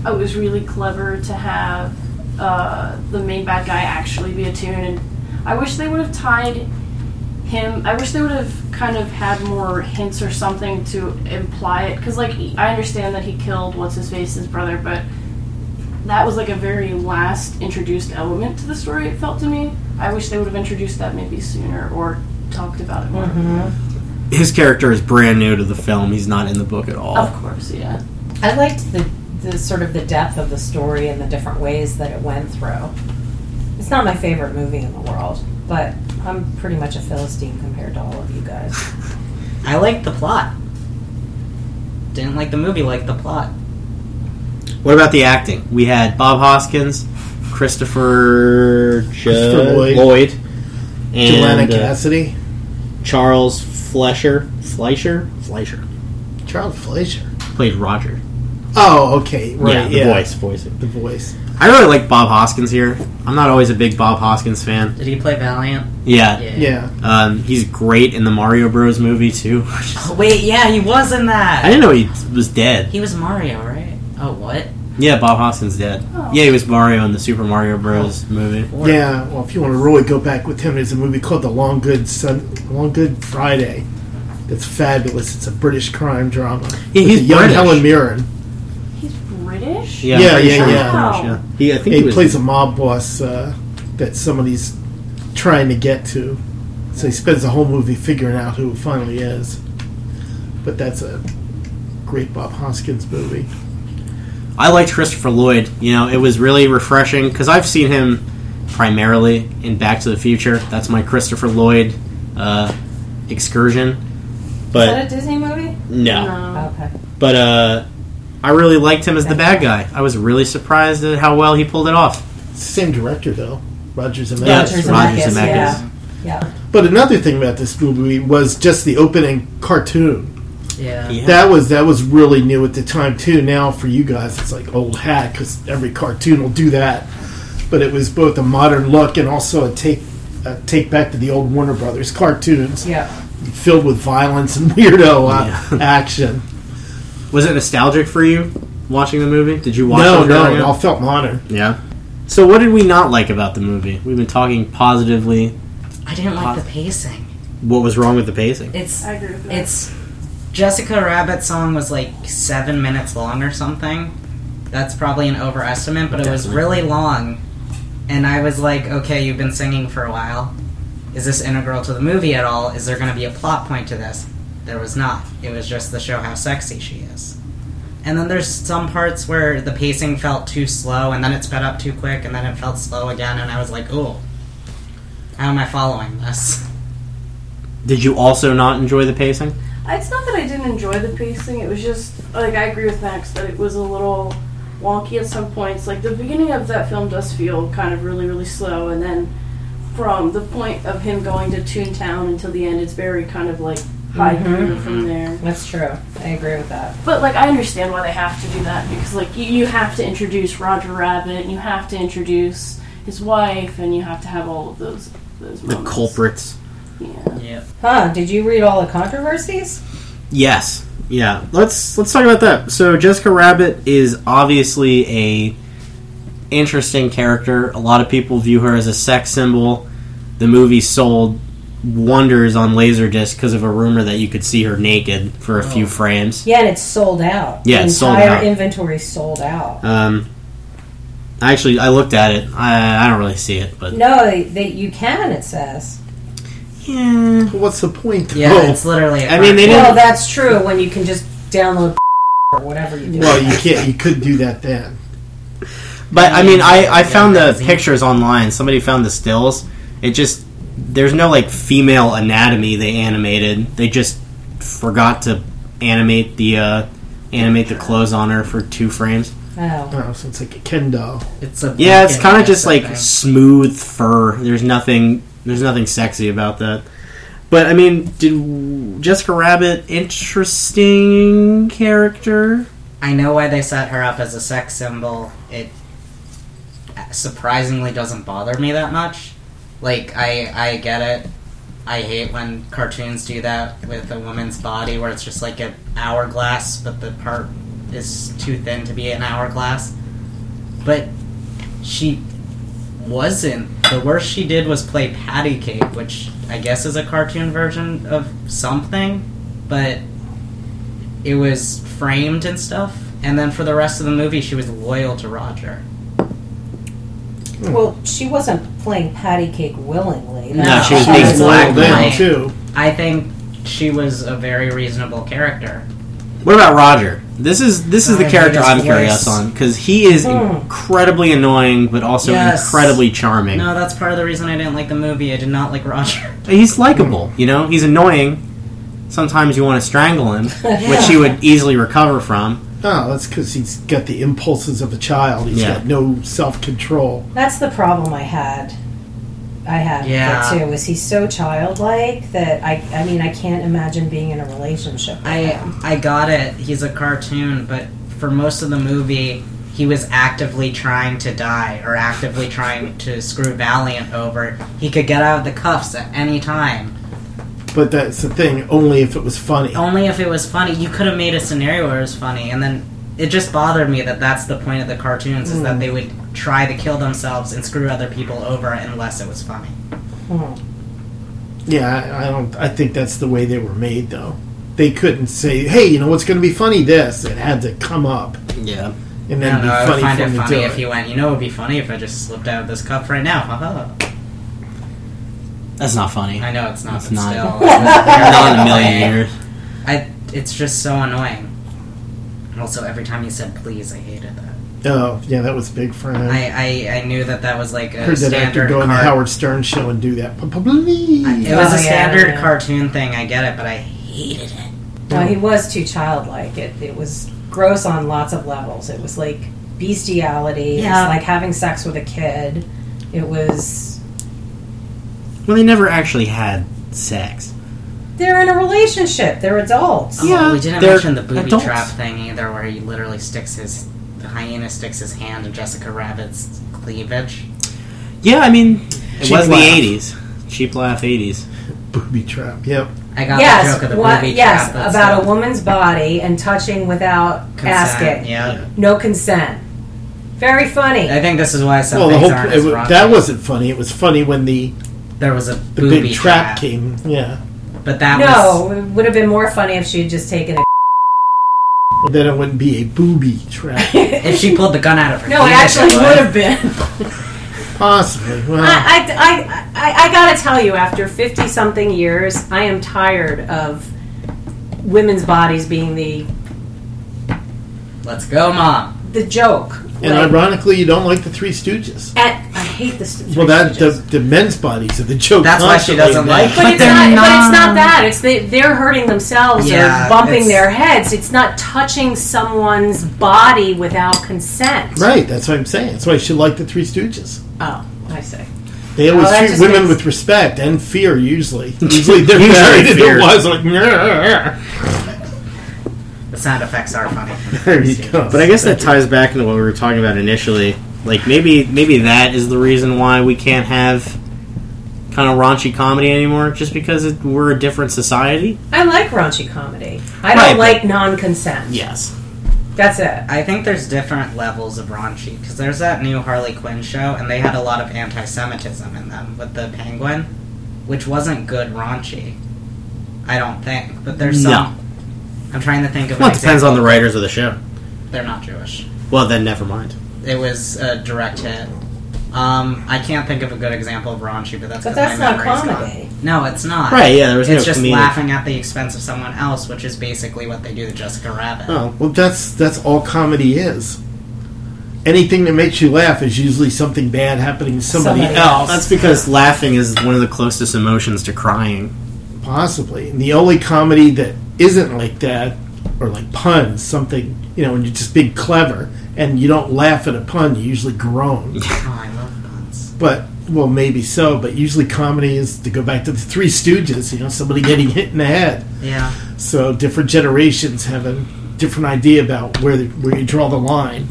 it was really clever to have uh, the main bad guy actually be a Toon, and I wish they would have tied him. I wish they would have kind of had more hints or something to imply it, because like I understand that he killed what's his face's brother, but that was like a very last introduced element to the story. It felt to me. I wish they would have introduced that maybe sooner or talked about it more. Mm-hmm. His character is brand new to the film. He's not in the book at all. Of course, yeah. I liked the the sort of the depth of the story and the different ways that it went through. It's not my favorite movie in the world, but I'm pretty much a philistine compared to all of you guys. I liked the plot. Didn't like the movie, liked the plot. What about the acting? We had Bob Hoskins, Christopher, Christopher Lloyd. Lloyd, and Joanna uh, Cassidy, Charles Fleischer. Fleischer? Fleischer. Charles Fleischer. Played Roger. Oh, okay, right. yeah, the yeah. voice. Voicing. The voice. I really like Bob Hoskins here. I'm not always a big Bob Hoskins fan. Did he play Valiant? Yeah. Yeah. Um, he's great in the Mario Bros. movie, too. Oh, wait, yeah, he was in that. I didn't know he was dead. He was Mario, right? Oh, what? Yeah, Bob Hoskins dead. Oh. Yeah, he was Mario in the Super Mario Bros. Oh. movie. Yeah, well, if you want to really go back with him, there's a movie called The Long Good Sun, Long Good Friday. That's fabulous. It's a British crime drama. Yeah, he's a young British. Helen Mirren. He's British. Yeah, Yeah, pretty yeah, sure he's yeah. British, yeah. He, I think He he was. plays a mob boss uh, that somebody's trying to get to. So he spends the whole movie figuring out who it finally is. But that's a great Bob Hoskins movie. I liked Christopher Lloyd. You know, it was really refreshing because I've seen him primarily in Back to the Future. That's my Christopher Lloyd uh, excursion. Is But that a Disney movie? no, No. Okay. but uh, I really liked him as the bad guy. I was really surprised at how well he pulled it off. Same director, though. Roger Zemeckis. Yeah, Roger Roger Zemeckis, Zemeckis. yeah. Yeah. But another thing about this movie was just the opening cartoon. Yeah. Yeah. That was that was really new at the time too. Now for you guys, it's like old hat because every cartoon will do that. But it was both a modern look and also a take a take back to the old Warner Brothers cartoons, Yeah. filled with violence and weirdo uh, Yeah. action. Was it nostalgic for you watching the movie? Did you watch No, it? no, growing it all felt modern. Yeah. So what did we not like about the movie? We've been talking positively. I didn't like the pacing. What was wrong with the pacing? It's I agree with that. it's Jessica Rabbit's song was like seven minutes long or something. That's probably an overestimate, but it was really long. And I was like, okay, you've been singing for a while. Is this integral to the movie at all? Is there going to be a plot point to this? There was not. It was just to show how sexy she is. And then there's some parts where the pacing felt too slow, and then it sped up too quick, and then it felt slow again, and I was like, ooh, how am I following this? Did you also not enjoy the pacing? It's not that I didn't enjoy the pacing. It was just like I agree with Max that it was a little wonky at some points. Like the beginning of that film does feel kind of really really slow, and then from the point of him going to Toontown until the end, it's very kind of like high Mhm. from there. That's true. I agree with that. But like I understand why they have to do that because like you, you have to introduce Roger Rabbit, and you have to introduce his wife, and you have to have all of those those The moments. culprits. Yeah. Yep. Huh? Did you read all the controversies? Yes. Yeah. Let's let's talk about that. So Jessica Rabbit is obviously a interesting character. A lot of people view her as a sex symbol. The movie sold wonders on Laserdisc because of a rumor that you could see her naked for a few frames. Yeah, and it's sold out. Yeah, the it's sold entire out. inventory sold out. Um, actually, I looked at it. I, I don't really see it, but No, they, they, you can. It says. Yeah. But what's the point? Yeah, it's literally. a I mean, they cartoon. Well, didn't- that's true. When you can just download or whatever you do. well, you can't. You could do that then. But I mean, I, I found the magazine. pictures online. Somebody found the stills. It just there's no like female anatomy they animated. They just forgot to animate the uh, animate the clothes on her for two frames. Oh. Oh, so it's like a Ken doll. It's a Yeah, it's kind of just like smooth fur. There's nothing there's nothing sexy about that. But I mean, did Jessica Rabbit interesting character? I know why they set her up as a sex symbol. It surprisingly doesn't bother me that much. Like I I get it. I hate when cartoons do that with a woman's body where it's just like an hourglass, but the part is too thin to be an hourglass. But she wasn't. The worst she did was play patty cake, which I guess is a cartoon version of something, but it was framed and stuff. And then for the rest of the movie, she was loyal to Roger. Well, she wasn't playing patty cake willingly. No, That's- she was being was black- Well, Blackmailed. too. I think she was a very reasonable character. What about Roger? This is this is I the hate character I'm voice. curious on because he is Hmm. incredibly annoying, but also Yes. incredibly charming. No, that's part of the reason I didn't like the movie. I did not like Roger. He's likable, you know. He's annoying. Sometimes you want to strangle him, which he would easily recover from. Oh, that's because he's got the impulses of a child. He's Yeah. got no self control. That's the problem I had. I had Yeah. it too. Was he so childlike that I? I mean, I can't imagine being in a relationship. With I him. I got it. He's a cartoon, but for most of the movie, he was actively trying to die or actively trying to screw Valiant over. He could get out of the cuffs at any time. But that's the thing. Only if it was funny. Only if it was funny. You could have made a scenario where it was funny, and then it just bothered me that that's the point of the cartoons is that hmm. they would try to kill themselves and screw other people over unless it was funny. Hmm. Yeah, I, I don't. I think that's the way they were made, though. They couldn't say, "Hey, you know what's going to be funny?" This it had to come up Yeah. and then be know. I would funny find it funny if it. he went. You know, it would be funny if I just slipped out of this cup right now. Haha. That's not funny. I know it's not. It's not. Still, Not in a million years. I. It's just so annoying. Also, every time you said "please," I hated that. Oh, yeah, that was big for him. I, I, I knew that that was like a heard that actor standard go on the car- Howard Stern show and do that. It was Oh, a yeah, standard yeah. cartoon thing. I get it, but I hated it. No, he was too childlike. It it was gross on lots of levels. It was like bestiality. It Yeah. was like having sex with a kid. It was. Well, they never actually had sex. They're in a relationship. They're adults. Oh, we didn't they're mention the booby adults. trap thing either, where he literally sticks his the hyena sticks his hand in Jessica Rabbit's cleavage. Yeah, I mean, it Cheap was laugh. the '80s. Cheap laugh '80s. Booby trap. Yep. I got the joke of the what, booby yes, trap. but about a woman's body and touching without Consent, asking. Yeah, No consent. Very funny. I think this is why some Well, the things whole aren't it, as wa- that wasn't funny. It was funny when the there was a the booby big trap, came. Yeah. but that was no, it would have been more funny if she had just taken a. Well, then it wouldn't be a booby trap. if she pulled the gun out of her. No, it actually would. would have been. Possibly. Well, I, I, I, I, I gotta tell you, after 50 something years, I am tired of women's bodies being the Let's go, mom. the joke. and Like, ironically, you don't like the Three Stooges. and I hate this. Well, that the, the men's bodies are the joke. That's why she doesn't now. like But it's They're not, But it's not- not that. It's they, they're hurting themselves Yeah, or bumping their heads. It's not touching someone's body without consent. Right. That's what I'm saying. That's why she liked the Three Stooges. Oh, I see. They oh, always Oh, treat women makes- with respect and fear. Usually, usually they're Usually married and fear. their wives are like. "Nyeh." The sound effects are funny. There you go. But I guess that ties back into what we were talking about initially. Like maybe maybe that is the reason why we can't have kind of raunchy comedy anymore, just because it, we're a different society. I like raunchy comedy. I Right, don't but- like non-consent. Yes. That's it. I think there's different levels of raunchy because there's that new Harley Quinn show, and they had a lot of anti-Semitism in them with the penguin, which wasn't good raunchy. I don't think, but there's some. No. I'm trying to think of. Well, it depends on the writers of the show. They're not Jewish. Well, then never mind. It was a direct hit. Um, I can't think of a good example of raunchy, but that's But 'cause that's my not memory's comedy. Gone. No, it's not. Right? Yeah, there was It's no just comedic. laughing at the expense of someone else, which is basically what they do to Jessica Rabbit. Oh well, that's that's all comedy is. Anything that makes you laugh is usually something bad happening to somebody, Somebody else. That's because laughing is one of the closest emotions to crying. Possibly. And the only comedy that isn't like that, or like puns, something, you know, when you're just being clever and you don't laugh at a pun, you usually groan. Oh, I love puns. but, well, maybe so, but usually comedy is to go back to the Three Stooges, you know, somebody getting hit in the head. Yeah. So different generations have a different idea about where, the, where you draw the line.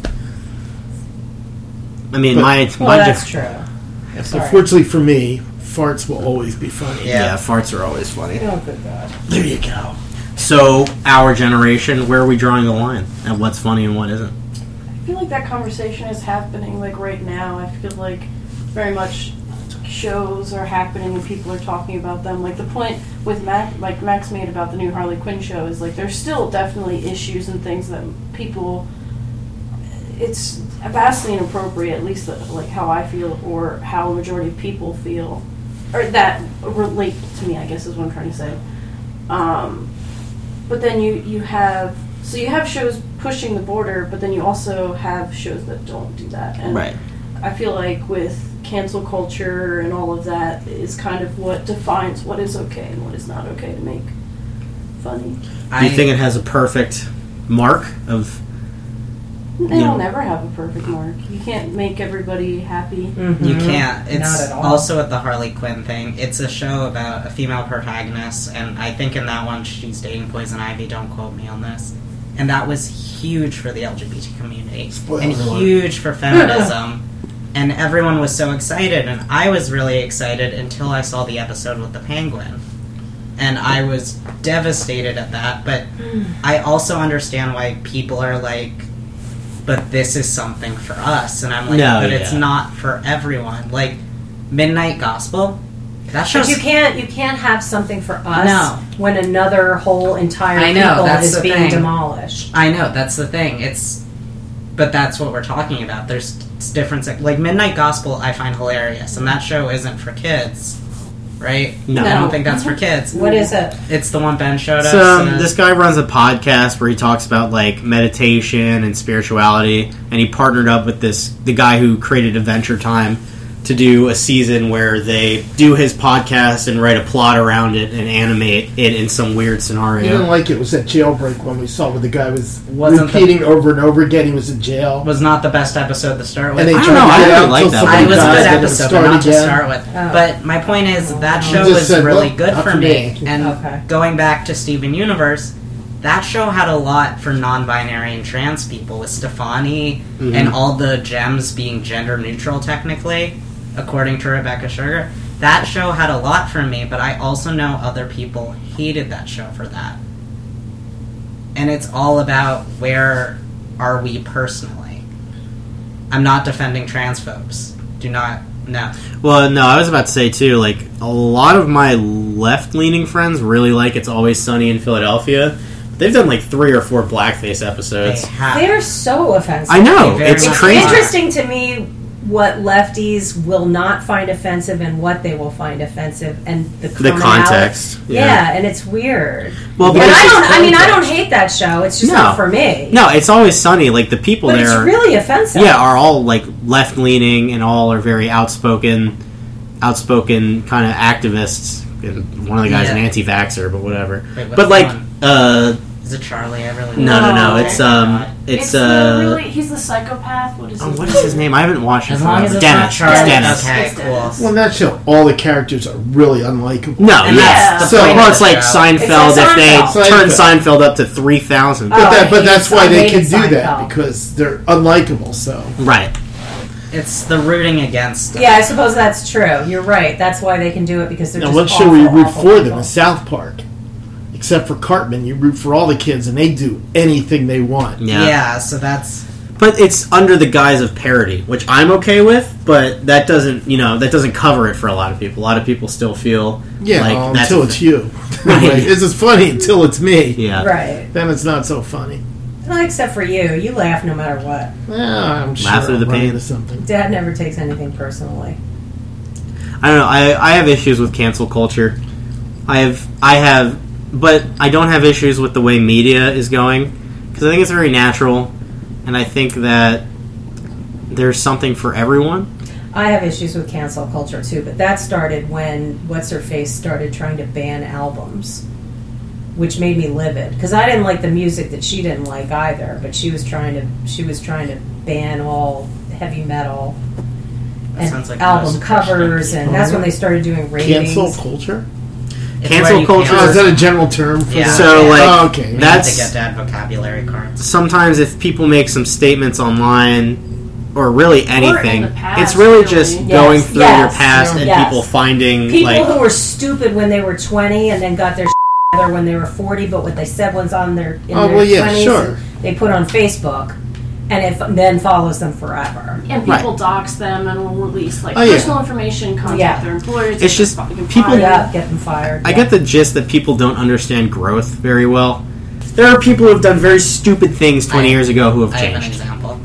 I mean, But- my Well, my that's dif- true. So Sorry. fortunately for me, farts will always be funny. Yeah. yeah, farts are always funny. Oh, good God. There you go. So, our generation, where are we drawing the line? And what's funny and what isn't? Feel like that conversation is happening like right now. I feel like very much shows are happening and people are talking about them. Like the point with Mac, like Max made about the new Harley Quinn show is like there's still definitely issues and things that people. It's vastly inappropriate, at least like how I feel or how a majority of people feel, or that relate to me. I guess is what I'm trying to say. Um, but then you you have so you have shows pushing the border, but then you also have shows that don't do that. And Right. I feel like with cancel culture and all of that is kind of what defines what is okay and what is not okay to make funny. Do you think it has a perfect mark of? They Yeah. will never have a perfect mark. You can't make everybody happy. Mm-hmm. You can't. It's Not at all. also with the Harley Quinn thing. It's a show about a female protagonist, and I think in that one she's dating Poison Ivy. Don't quote me on this. And that was huge for the LGBT community Spoiler and alert. huge for feminism. and everyone was so excited, and I was really excited until I saw the episode with the penguin. And I was devastated at that, but hmm. I also understand why people are like, but this is something for us. And I'm like, No, but it's yeah. not for everyone. Like, Midnight Gospel, that show's. But you can't you can't have something for us No. when another whole entire I know, people that's is being thing. demolished. I know, that's the thing. It's. But that's what we're talking about. There's different. Like, Midnight Gospel, I find hilarious. And that show isn't for kids, right? No. I don't think that's for kids. What is it? It's the one Ben showed us. So um, this guy runs a podcast where he talks about like meditation and spirituality, and he partnered up with this the guy who created Adventure Time to do a season where they do his podcast and write a plot around it and animate it in some weird scenario. He didn't like it was that jailbreak when we saw where the guy was Wasn't the- repeating over and over again he was in jail. was not the best episode to start with. and they I don't know, I get really like that somebody I was a good then it would episode, but start not to start with. Oh. But my point is that show was said, really "Well, good for for me. me." And Okay. going back to Steven Universe, that show had a lot for non-binary and trans people with Stevonnie Mm-hmm. and all the gems being gender neutral technically, according to Rebecca Sugar. That show had a lot for me, but I also know other people hated that show for that. And it's all about where are we personally. I'm not defending transphobes. Do not no. Well, no, I was about to say too. Like a lot of my left-leaning friends really like "It's Always Sunny in Philadelphia." They've done like three or four blackface They episodes. have. They're so offensive. I know it's crazy. Interesting to me what lefties will not find offensive and what they will find offensive and the The context, Yeah. yeah. and it's weird. Well, and because I don't. I mean, I don't hate that show. It's just No. not for me. no, it's always sunny. Like the people but there, it's really offensive. yeah, are all like left leaning and all are very outspoken, outspoken kind of activists. And one of the guys an anti-vaxer, but whatever. Wait, but like, the uh, Is it Charlie? I really no, no, no. No. It's um, it's, the uh, really he's the psychopath. What is oh, his what name? is his name? I haven't watched it. As for long as forever. it's not Dennis. Charlie. It's Dennis. Okay, It's cool. Dennis. Well, in that show, all the characters are really unlikable. No, And yeah. that's the So- well, it's like show. Seinfeld. It's like if they Seinfeld. turn Seinfeld up to three thousand, Oh, But, that, but that's why they can do that because they're unlikable. So right? It's the rooting against. them. Yeah, I suppose that's true. You're right. That's why they can do it because they're now, just what show we root awful for them people. is South Park. Except for Cartman, you root for all the kids, and they do anything they want. Yeah. Yeah. So that's But it's under the guise of parody, which I'm okay with. But that doesn't, you know, that doesn't cover it for a lot of people. A lot of people still feel Yeah, like well, that's until it's thi- you. Right. Right. This is funny until it's me. yeah. Right. Then it's not so funny. Well, except for you. You laugh no matter what. Yeah, I'm sure Laugh through I'll the pain. into something. Dad never takes anything personally. I don't know. I I have issues with cancel culture. I have I have, but I don't have issues with the way media is going because I think it's very natural, and I think that there's something for everyone. I have issues with cancel culture too, but that started when what's her face started trying to ban albums, which made me livid because I didn't like the music that she didn't like either. But she was trying to she was trying to ban all heavy metal That and like album covers, and that's when they started doing ratings. Cancel culture? It's Cancel culture Oh, is that a general term for Yeah. that? So Yeah. like Oh, okay. We need that's to get dad vocabulary cards. sometimes if people make some statements online or really anything, the past, it's really really. just Yes, going through your yes, past and people finding People like who were stupid when they were twenty and then got their together when they were forty, but what they said was on their in Oh, their well, yeah, 20s, sure. they put on Facebook, and it f- then follows them forever. And people dox them and will release like Oh, yeah. personal information, contact Yeah. their employers. It's just get people- fired. Yeah, get them fired. I yeah. get the gist that people don't understand growth very well. There are people who have done very stupid things 20 I- years ago who have I have an changed. example.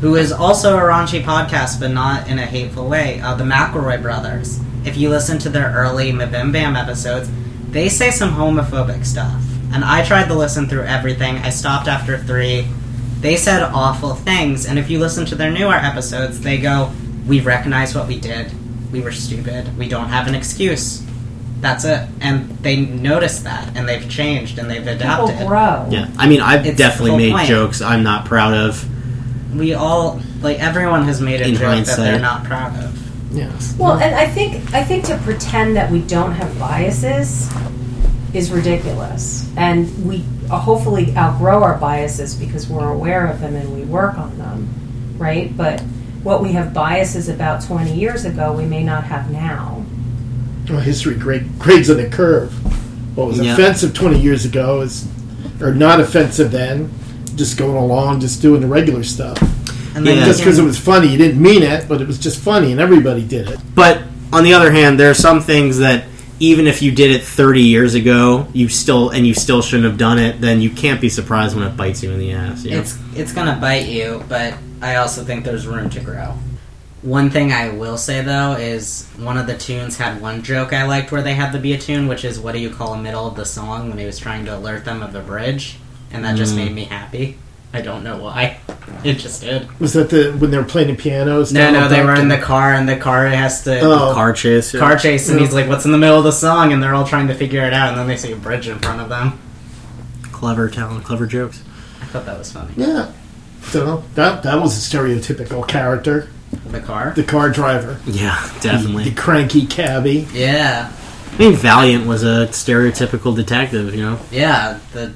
Who is also a raunchy podcast, but not in a hateful way. Uh, the McElroy brothers. If you listen to their early MBMBaM episodes, they say some homophobic stuff. And I tried to listen through everything. I stopped after three. They said awful things. And if you listen to their newer episodes, they go, "We recognize what we did. We were stupid. We don't have an excuse. That's it." And they noticed that, and they've changed, and they've People adapted. grow. Yeah, I mean, I've It's the definitely whole made point. jokes I'm not proud of. We all like everyone has made a In joke that hindsight. they're not proud of. Yes. Well, and I think I think to pretend that we don't have biases is ridiculous, and we uh, hopefully outgrow our biases because we're aware of them and we work on them, right? But what we have biases about 20 years ago, we may not have now. Well, history grade, grades on the curve. What was Yeah. offensive 20 years ago is, or not offensive then, just going along, just doing the regular stuff. And Yeah. Just because it was funny, you didn't mean it, but it was just funny, and everybody did it. But on the other hand, there are some things that even if you did it 30 years ago, you still and you still shouldn't have done it, then you can't be surprised when it bites you in the ass. You know? It's it's gonna bite you, but I also think there's room to grow. One thing I will say though is one of the Toons had one joke I liked where they had the be a tune, which is what do you call a middle of the song when he was trying to alert them of the bridge, and that just Mm. made me happy. I don't know why. It just did. Was that the when they were playing the pianos? No, no, Donald they were Duck in the car, and the car has to Oh. car chase. yeah. car chase, and Yeah. he's like, "What's in the middle of the song?" And they're all trying to figure it out, and then they see a bridge in front of them. Clever talent, clever jokes. I thought that was funny. Yeah. So that that was a stereotypical character, The car. the car driver, Yeah, definitely. the definitely. cranky cabbie. Yeah, I mean, Valiant was a stereotypical detective. You know, yeah. The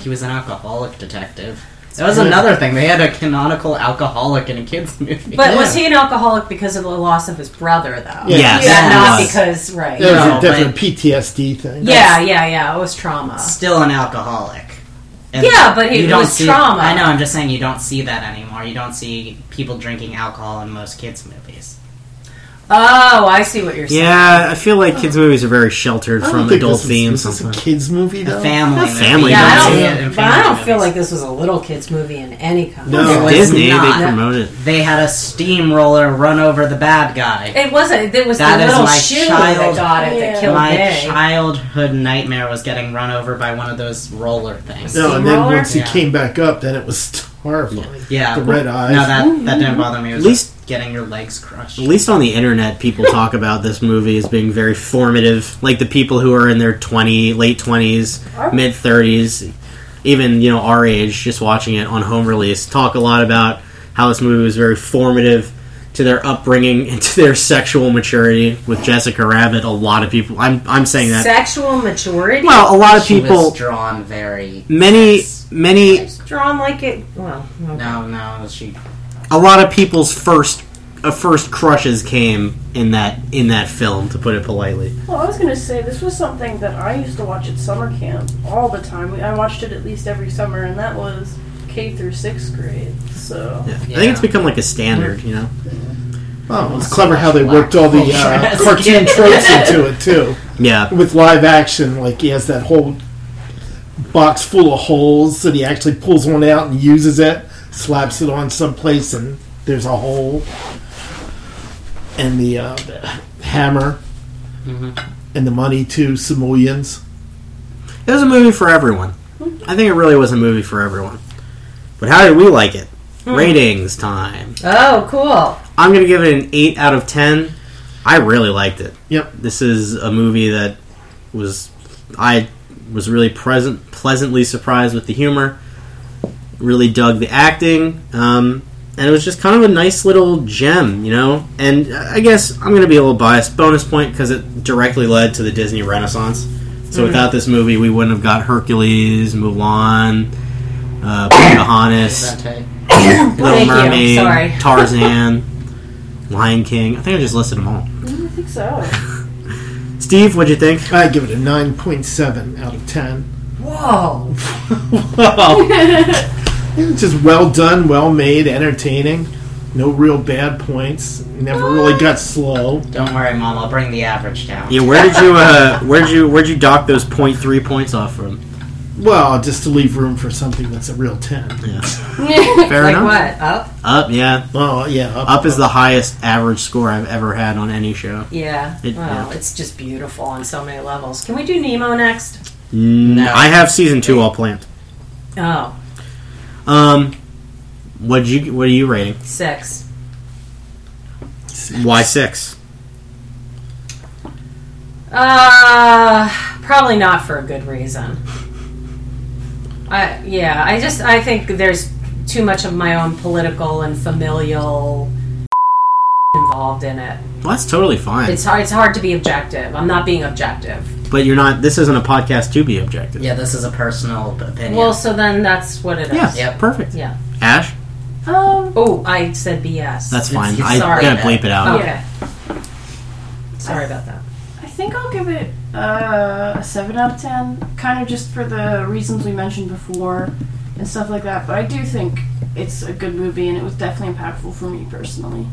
he was an alcoholic detective. That was another thing. They had a canonical alcoholic in a kids movie. But Yeah. was he an alcoholic because of the loss of his brother, though? Yeah. Yes, That he not was. because right? That was No, a definite but- PTSD thing. yeah, yeah, yeah. It was trauma. still an alcoholic. And Yeah, but he- you it don't was see, trauma. I know. I'm just saying you don't see that anymore. You don't see people drinking alcohol in most kids movies. Oh, I see what you're saying. yeah, I feel like kids' movies are very sheltered from think adult this was- themes. This is a kids movie, A family. A movie. family Yeah, I don't, see it in but I don't feel like this was a little kids movie in any kind. No, It was Disney not. they promoted. They had a steamroller run over the bad guy. It wasn't. It was That the little my shoe child- that got it Yeah. that killed My Day. childhood nightmare was getting run over by one of those roller things. No, and then Steamroller? once he Yeah. came back up, then it was horrifying. Yeah, The red eyes. No, that that didn't bother me. It was At least- just getting your legs crushed. At least on the internet, people talk about this movie as being very formative. Like the people who are in their twenty, late twenties, mid thirties, even you know our age, just watching it on home release, talk a lot about how this movie was very formative to their upbringing and to their sexual maturity. With Jessica Rabbit, a lot of people. I'm I'm saying that. Sexual maturity. Well, a lot of She people, was drawn very. many, nice. many, It's drawn like it. Well, okay. No, no, she. a lot of people's first, uh, first crushes came in that in that film. To put it politely. Well, I was gonna say this was something that I used to watch at summer camp all the time. I watched it at least every summer, and that was K through sixth grade. So Yeah. I think it's become like a standard, you know. Oh, it's clever how they worked all the uh, cartoon tropes into it too. Yeah, With live action, like he has that whole box full of holes that he actually pulls one out and uses it, slaps it on someplace, and there's a hole. And the, uh, the hammer and the money to simoleons. it was a movie for everyone. I think it really was a movie for everyone. But how did we like it? Ratings time. Oh, cool. I'm gonna give it an eight out of ten. I really liked it. Yep. This is a movie that was I was really present, pleasantly surprised with the humor. Really dug the acting, um, and it was just kind of a nice little gem, you know. And I guess I'm going to be a little biased. Bonus point because it directly led to the Disney Renaissance. So without this movie, we wouldn't have got Hercules, Mulan, uh, Pocahontas, Little Thank. Mermaid, Tarzan, Lion King. I think I just listed them all. I think so. Steve, what'd you think? I give it a 9.7 out of 10. Whoa. It's just well done, well made, entertaining. No real bad points. Never really got slow. Don't worry, Mom. I'll bring the average down. Yeah, where did you uh, where'd you where'd you dock those 0.3 points off from? Well, just to leave room for something that's a real 10. Yeah, fair like enough. what? Up? Up, yeah. Oh, yeah. Up is the highest average score I've ever had on any show. Yeah. It- well, yeah. it's just beautiful on so many levels. Can we do Nemo next? No. I have season two all planned. Oh. Um, What you? What are you rating? Six. Why six? Uh, probably not for a good reason. I yeah, I just I think there's too much of my own political and familial involved in it. Well, that's totally fine. It's hard. It's hard to be objective. I'm not being objective. but you're not. This isn't a podcast to be objective. Yeah, this is a personal opinion. Well, so then that's what it is. Yeah. Yep. Perfect. Yeah. Ash, Um, Oh, I said BS. that's fine. I sorry. gotta bleep it out. okay. Sorry about that. I think I'll give it uh, a seven out of ten, kind of just for the reasons we mentioned before and stuff like that. But I do think it's a good movie, and it was definitely impactful for me personally.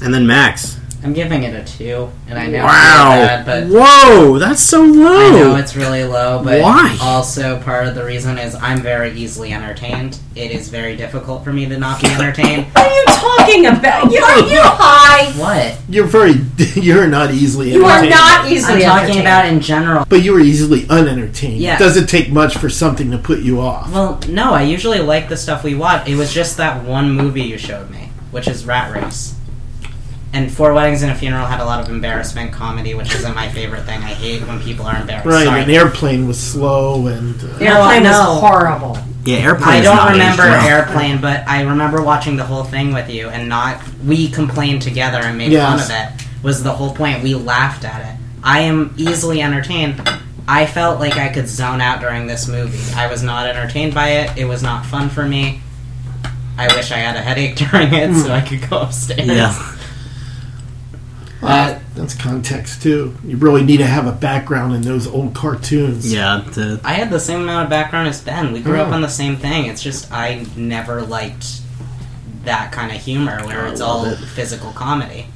And then Max. I'm giving it a two, and I know Wow. it's bad, but Whoa, that's so low. I know it's really low, but Why? also part of the reason is I'm very easily entertained. It is very difficult for me to not be entertained. What are you talking about? You are you high? what? You're very. You're not easily. You are not easily I'm talking entertained. about in general. But you were easily unentertained. Yeah. It doesn't take much for something to put you off. Well, no, I usually like the stuff we watch. It was just that one movie you showed me, which is Rat Race. And Four Weddings and a Funeral had a lot of embarrassment comedy, which isn't my favorite thing. I hate when people are embarrassed. Right, Sorry. an airplane was slow and. Uh, Airplane No, was horrible. Yeah, airplane. I don't not remember aged. Airplane, but I remember watching the whole thing with you and not. We complained together and made Yes. fun of it. Was the whole point? We laughed at it. I am easily entertained. I felt like I could zone out during this movie. I was not entertained by it. It was not fun for me. I wish I had a headache during it so I could go upstairs. Yeah. Uh, that's context too. You really need to have a background in those old cartoons. Yeah. The, I had the same amount of background as Ben. We grew up Oh. on the same thing. It's just I never liked that kind of humor where I it's all it. physical comedy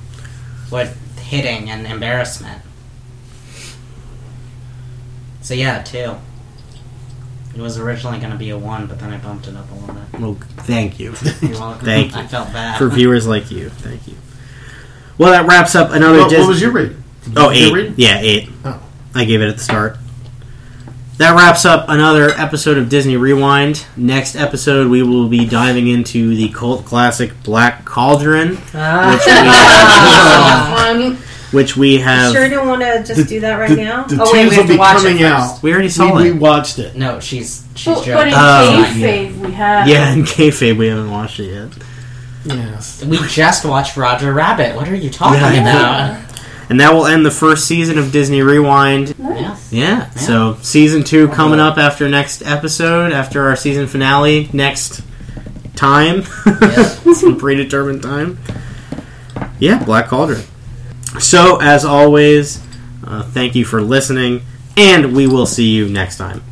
with hitting and embarrassment. So yeah, two. It was originally going to be a one, but then I bumped it up a little bit. well, thank you You're welcome. Thank you. I felt bad. for viewers like you. Thank you. Well, that wraps up another. What, Dis- what was your rating? Did you Oh, give it a eight. rating? Yeah, eight. Oh. I gave it at the start. That wraps up another episode of Disney Rewind. Next episode, we will be diving into the cult classic Black Cauldron, Ah. which we have. sure you don't want to just The- do that right the, now? The oh wait, we will have be to watch coming it first. out. We already saw we, it. we watched it. no, she's she's But, but in joking. Oh. kayfabe, we have. Yeah, in kayfabe, we haven't watched it yet. Yes. we just watched Roger Rabbit. What are you talking Yeah, about? And that will end the first season of Disney Rewind. nice. Yeah, so season two coming up after next episode, after our season finale next time. Some predetermined time. Yeah, Black Cauldron. So, as always, uh, thank you for listening, and we will see you next time.